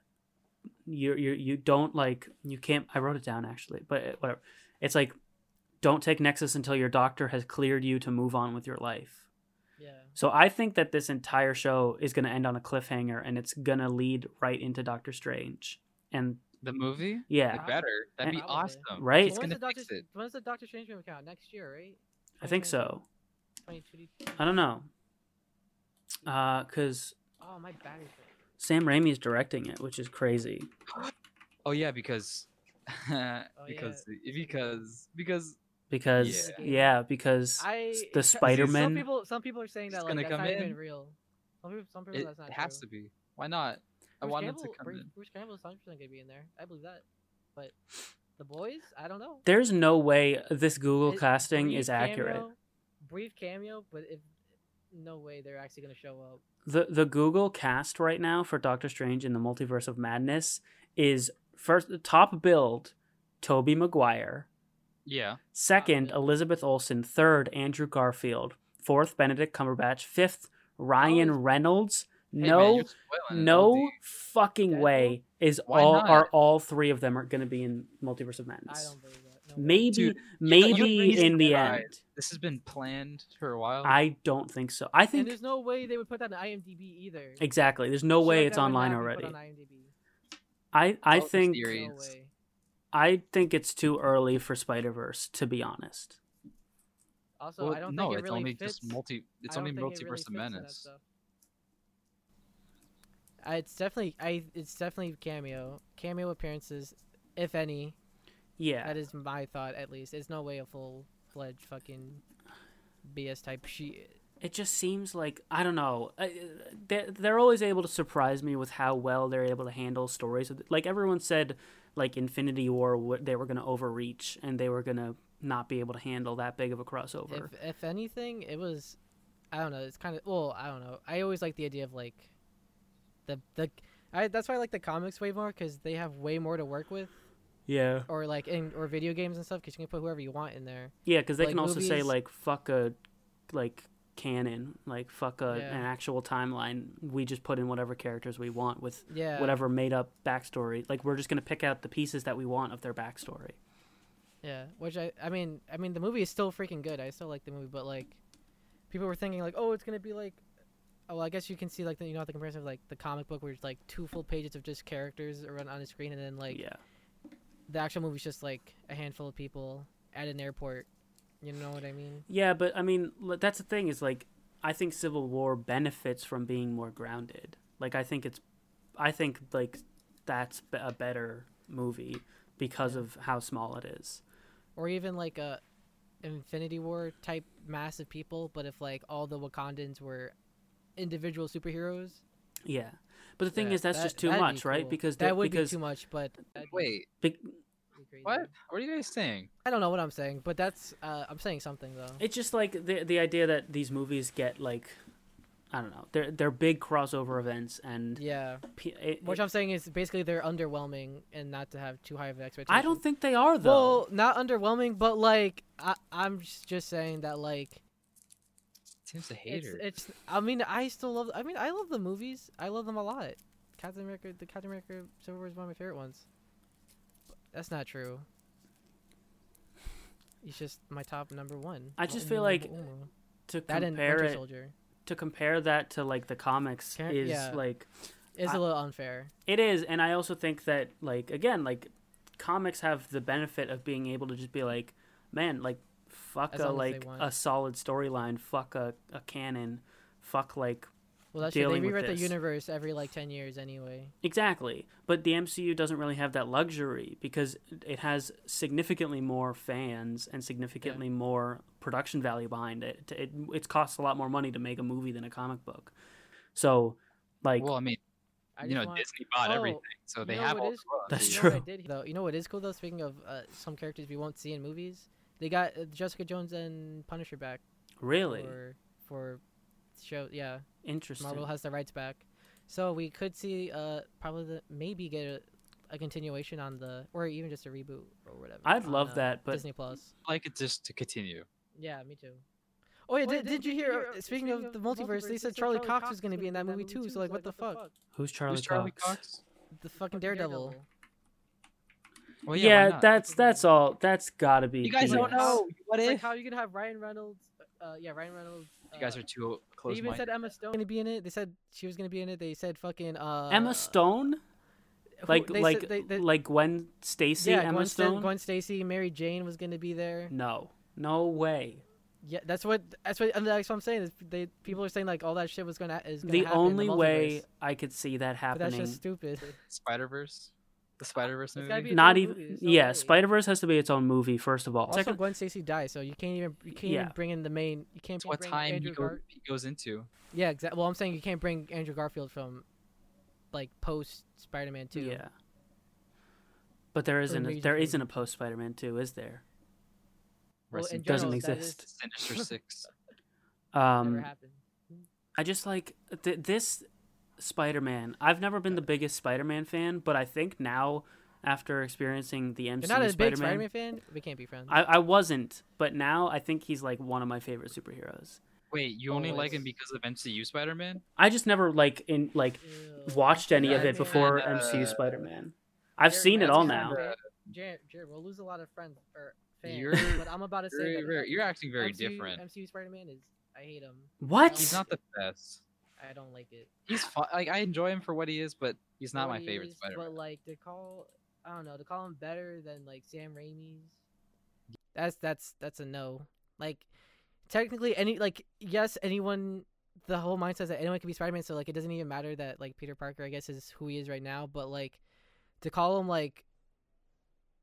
you you you don't like you can't i wrote it down actually but whatever. It's like don't take nexus until your doctor has cleared you to move on with your life Yeah. so i think that this entire show is going to end on a cliffhanger and it's going to lead right into doctor strange and The movie. yeah It better. That'd be Probably. awesome. Right? It's When's gonna the Doctor, fix it. When's the Doctor Strange movie come out next year? Right. i think so 2022. i don't know uh because Oh, my battery's. dead. sam raimi is directing it which is crazy Oh yeah, because Oh, because because because because Yeah. yeah, because I the Spider-Man Some people some people are saying It's that like gonna that's come not even in. real. Some people, some people it that's not has true. to be. Why not? I Bruce want Campbell, it to come Bruce, in. Bruce Campbell's 100 percent gonna be in there. I believe that. But the boys, I don't know. there's no way this Google It- casting is accurate. cameo- brief cameo, but if no way they're actually gonna show up. The the Google cast right now for Doctor Strange in the Multiverse of Madness is first top build Tobey Maguire, Yeah. second build. Elizabeth Olsen, third Andrew Garfield, fourth Benedict Cumberbatch, fifth Ryan is- Reynolds. Hey, no you're spoiling it, no LD. fucking Deadpool? way is Why all not? are all three of them are going to be in Multiverse of I Madness. don't believe that. No. Maybe Dude, maybe you- in the Right. end. This has been planned for a while. I don't think so. I And think there's no way they would put that on IMDb either. exactly. There's no Shit way it's online already. on IMDb. I I All the think theories. No way. I think it's too early for Spider Verse to be honest. Also, Well, I don't no, think it it's really only fits. just multi. It's only don't it really multiverse of in menace. Uh, it's definitely I. It's definitely cameo. Cameo appearances, if any. Yeah, That is my thought, at least. It's no way a full fledged fucking BS type shit. it just seems like I don't know. They're, they're always able to surprise me with how well they're able to handle stories. Like everyone said, like Infinity War, what they were going to overreach and they were going to not be able to handle that big of a crossover. If if anything, it was. I don't know. It's kind of well. I don't know. I always like the idea of like, the the I that's why I like the comics way more because they have way more to work with, Yeah. or like in or video games and stuff because you can put whoever you want in there. Yeah, because they Like can also say like fuck a like canon, like fuck a, Yeah. an actual timeline. We just put in whatever characters we want with Yeah. whatever made up backstory. Like we're just gonna pick out the pieces that we want of their backstory. Yeah, which I I mean I mean the movie is still freaking good. I still like the movie, but like people were thinking like, oh, it's gonna be like, oh, well, I guess you can see like the, you know the comparison of like the comic book where it's like two full pages of just characters run on the screen, and then like yeah. the actual movie's just like a handful of people at an airport. You know what I mean? Yeah, but I mean that's the thing is like I think Civil War benefits from being more grounded. Like I think it's I think like that's a better movie because of how small it is. Or even like a Infinity War type massive people, but if like all the Wakandans were individual superheroes, Yeah. But the thing yeah, is that's that- just too that'd be much, right? cool. Because that would because be too much. But Wait, be- be crazy. what? What are you guys saying? I don't know what I'm saying, but that's uh, I'm saying something though. It's just like the the idea that these movies get like I don't know. They're they're big crossover events and Yeah, pe- it, what it- I'm saying is basically they're underwhelming and not to have too high of expectations. I don't think they are though. Well, not underwhelming, but like I, I'm just- just saying that like Tim's a it's hater. it's. I mean, I still love. I mean, I love the movies. I love them a lot. Captain America, the Captain America Civil War is one of my favorite ones. That's not true. He's just my top number one. I just feel like to compare it Soldier to compare that to like the comics Can- is yeah. like is a little unfair. it is and I also think that like again like comics have the benefit of being able to just be like man like fuck As a long as they like a solid storyline fuck a, a canon fuck like Well, that's true. They rewrite the universe every like ten years anyway. Exactly. But the MCU doesn't really have that luxury because it has significantly more fans and significantly more production value behind it. It it costs a lot more money to make a movie than a comic book. So, like, well, I mean, I you know, want- Disney bought Oh, everything, so they have what all is- the. That's you know what I true. did though. You know what is cool though? Speaking of uh, some characters we won't see in movies, they got uh, Jessica Jones and Punisher back really for for show. Yeah, interesting. Marvel has the rights back, so we could see uh probably the maybe get a, a continuation on the or even just a reboot or whatever. I'd on, love uh, that, but Disney Plus. I'd like it just to continue. Yeah, me too. Oh yeah, did, did you hear? uh, Speaking of the multiverse, they said Charlie Cox was going to be in that movie too. So like, what the fuck? who's Charlie, Who's Charlie Cox? Cox? The fucking Daredevil. Well, Yeah, yeah, that's that's all. That's got to be. You guys the- don't know. What It's like if? how you could have Ryan Reynolds. Uh, yeah, Ryan Reynolds. You guys uh, are too They close. even said Emma Stone gonna be in it. They said she was gonna be in it. They said fucking uh Emma Stone, who- like they like said they, they, like Gwen Stacy. yeah, Emma Gwen, Sta- Stone. Gwen Stacy, Mary Jane was gonna be there. No, no way. Yeah, that's what that's what and that's what I'm saying. Is they people are saying like all that shit was gonna is gonna The happen in only way. I could see that But that's happening. just stupid. Spider Verse, the Spider Verse movie. gotta be not even movie, yeah way. spider verse has to be its own movie first of all Also, second Gwen Stacy dies, so you can't even you can't Yeah. even bring in the main. You can't That's what bring time he, Andrew go, Gar- he goes into. Yeah, exactly. Well, I'm saying you can't bring Andrew Garfield from like post Spider-Man two. yeah but there isn't a, Amazing there movie. isn't a post spider-man 2 is there Well, Rest in in doesn't general, exist. is- Sinister Six. never um happened. i just like th- this spider-man i've never been the biggest spider-Man fan but i think now after experiencing the mcu You're not a spider-man Spider-Man fan. We can't be friends. I, I wasn't but now i think he's like one of my favorite superheroes Wait, you only like him because of MCU Spider Man? i just never like in like Ew. watched any of it before man, mcu uh, spider-man i've Jared, seen it all now bad. Jared, Jared, we'll lose a lot of friends or fans. You're- but I'm about to say You're, that you're acting very MCU, different. MCU Spider-Man is. I hate him. what He's not the best. I don't like it. He's fun. Like I enjoy him for what he is, but he's not What my favorite is, Spider But like to call, I don't know, to call him better than like Sam Raimi's. That's that's that's a no. Like technically, any like yes, anyone. The whole mindset is that anyone can be Spider-Man, so like it doesn't even matter that like Peter Parker, I guess, is who he is right now. But like to call him like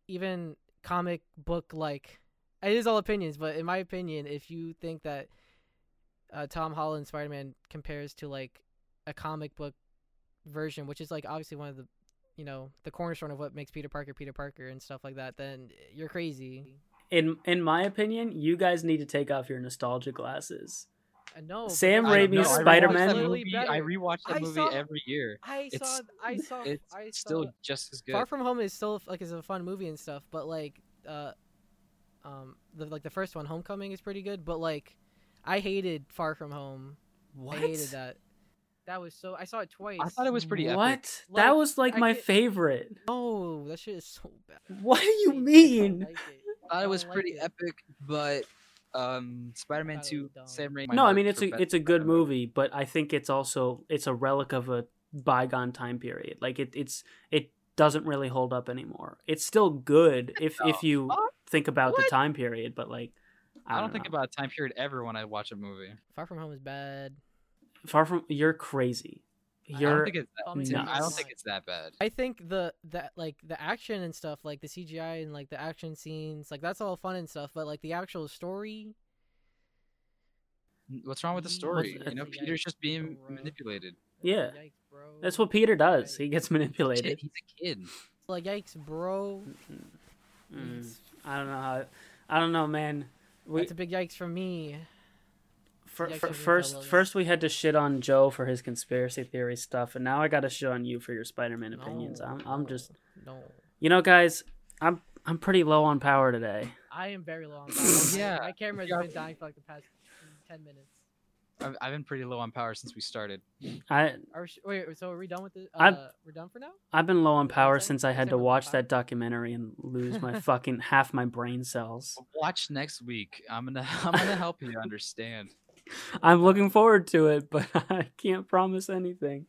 even comic book like it is all opinions, but in my opinion, if you think that uh, Tom Holland Spider Man compares to like a comic book version, which is like obviously one of the you know the cornerstone of what makes Peter Parker Peter Parker and stuff like that, then you're crazy. in in my opinion, you guys need to take off your nostalgia glasses I know. Sam Raimi's know, I rewatch Spider-Man? movie- I rewatch that I movie saw- every year. I It's saw. I saw. It's I saw. still just as good. Far From Home is still like is a fun movie and stuff, but like uh, um, the like the first one, Homecoming, is pretty good. But like, I hated Far From Home. What? I hated that. That was so. I saw it twice. I thought it was pretty epic. What? that was like I my get- favorite. Oh, that shit is so bad. What do you I mean? like it. I thought it was don't like pretty it. epic, but um, Spider-Man Two. Sam Raimi. No, I mean it's a it's a good Spider-Man. movie, but I think it's also it's a relic of a bygone time period. Like it it's it doesn't really hold up anymore. It's still good if if you fuck? think about the time period, but like I, I don't think know. about time period ever when I watch a movie. Far From Home is bad. Far from you're crazy. I don't You're think it's that, nuts. I don't think it's that bad. I think the that like the action and stuff, like the CGI and like the action scenes, like that's all fun and stuff. But like the actual story, What's wrong with the story? What's- you know, Yikes, Peter's just being bro. manipulated. Yeah. Yikes, bro. that's what Peter does. Yikes. He gets manipulated. he's a kid. Like yikes, bro. Mm, It's- I don't know how. I don't know, man. We That's a big yikes from me. fir- yikes fir- from me, first first we had to shit on Joe for his conspiracy theory stuff, and now I got to shit on you for your Spider-Man opinions. No, I'm I'm just no. you know, guys. I'm I'm pretty low on power today. I am very low on power. Yeah, my camera's yeah. been dying for like the past ten minutes. I've, I've been pretty low on power since we started. I Are we, sh- wait, so are we done with it? I'm- Uh, we're done for now. I've been low on power say- since I had to watch that documentary and lose my fucking half my brain cells. Watch next week. I'm gonna I'm gonna help you understand. I'm looking forward to it, but I can't promise anything.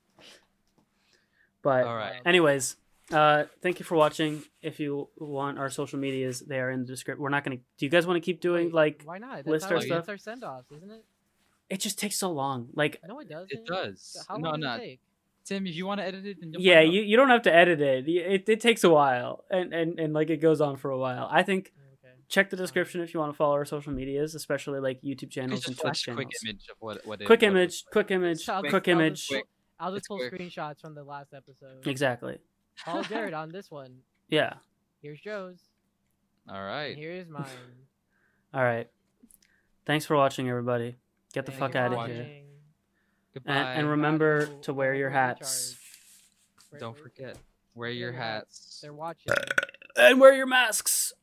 But All right. anyways, uh, thank you for watching. If you want our social medias, they are in the description. We're not gonna. Do you guys want to keep doing like? why not? That's list how our stuff? That's our send offs, isn't it? It just takes so long. Like, No, it doesn't. It does. How long no, does no, it take? Tim. If you want to edit it, then yeah, you, you don't have to edit it. It it takes a while, and and and like it goes on for a while. I think oh, Okay. check the description if you want to follow our social medias, especially like YouTube You could channels and just Twitch flash quick image of what what it, Quick what image, looks quick image, I'll quick just- I'll just image. pull- I'll just pull quick. screenshots from the last episode. Exactly. Follow Jared on this one. Yeah. Here's Joe's. All right. And here's mine. All right. Thanks for watching, everybody. Get the fuck out of here. Goodbye. And, and remember to wear your hats. Don't forget, wear your hats. They're watching. And wear your masks.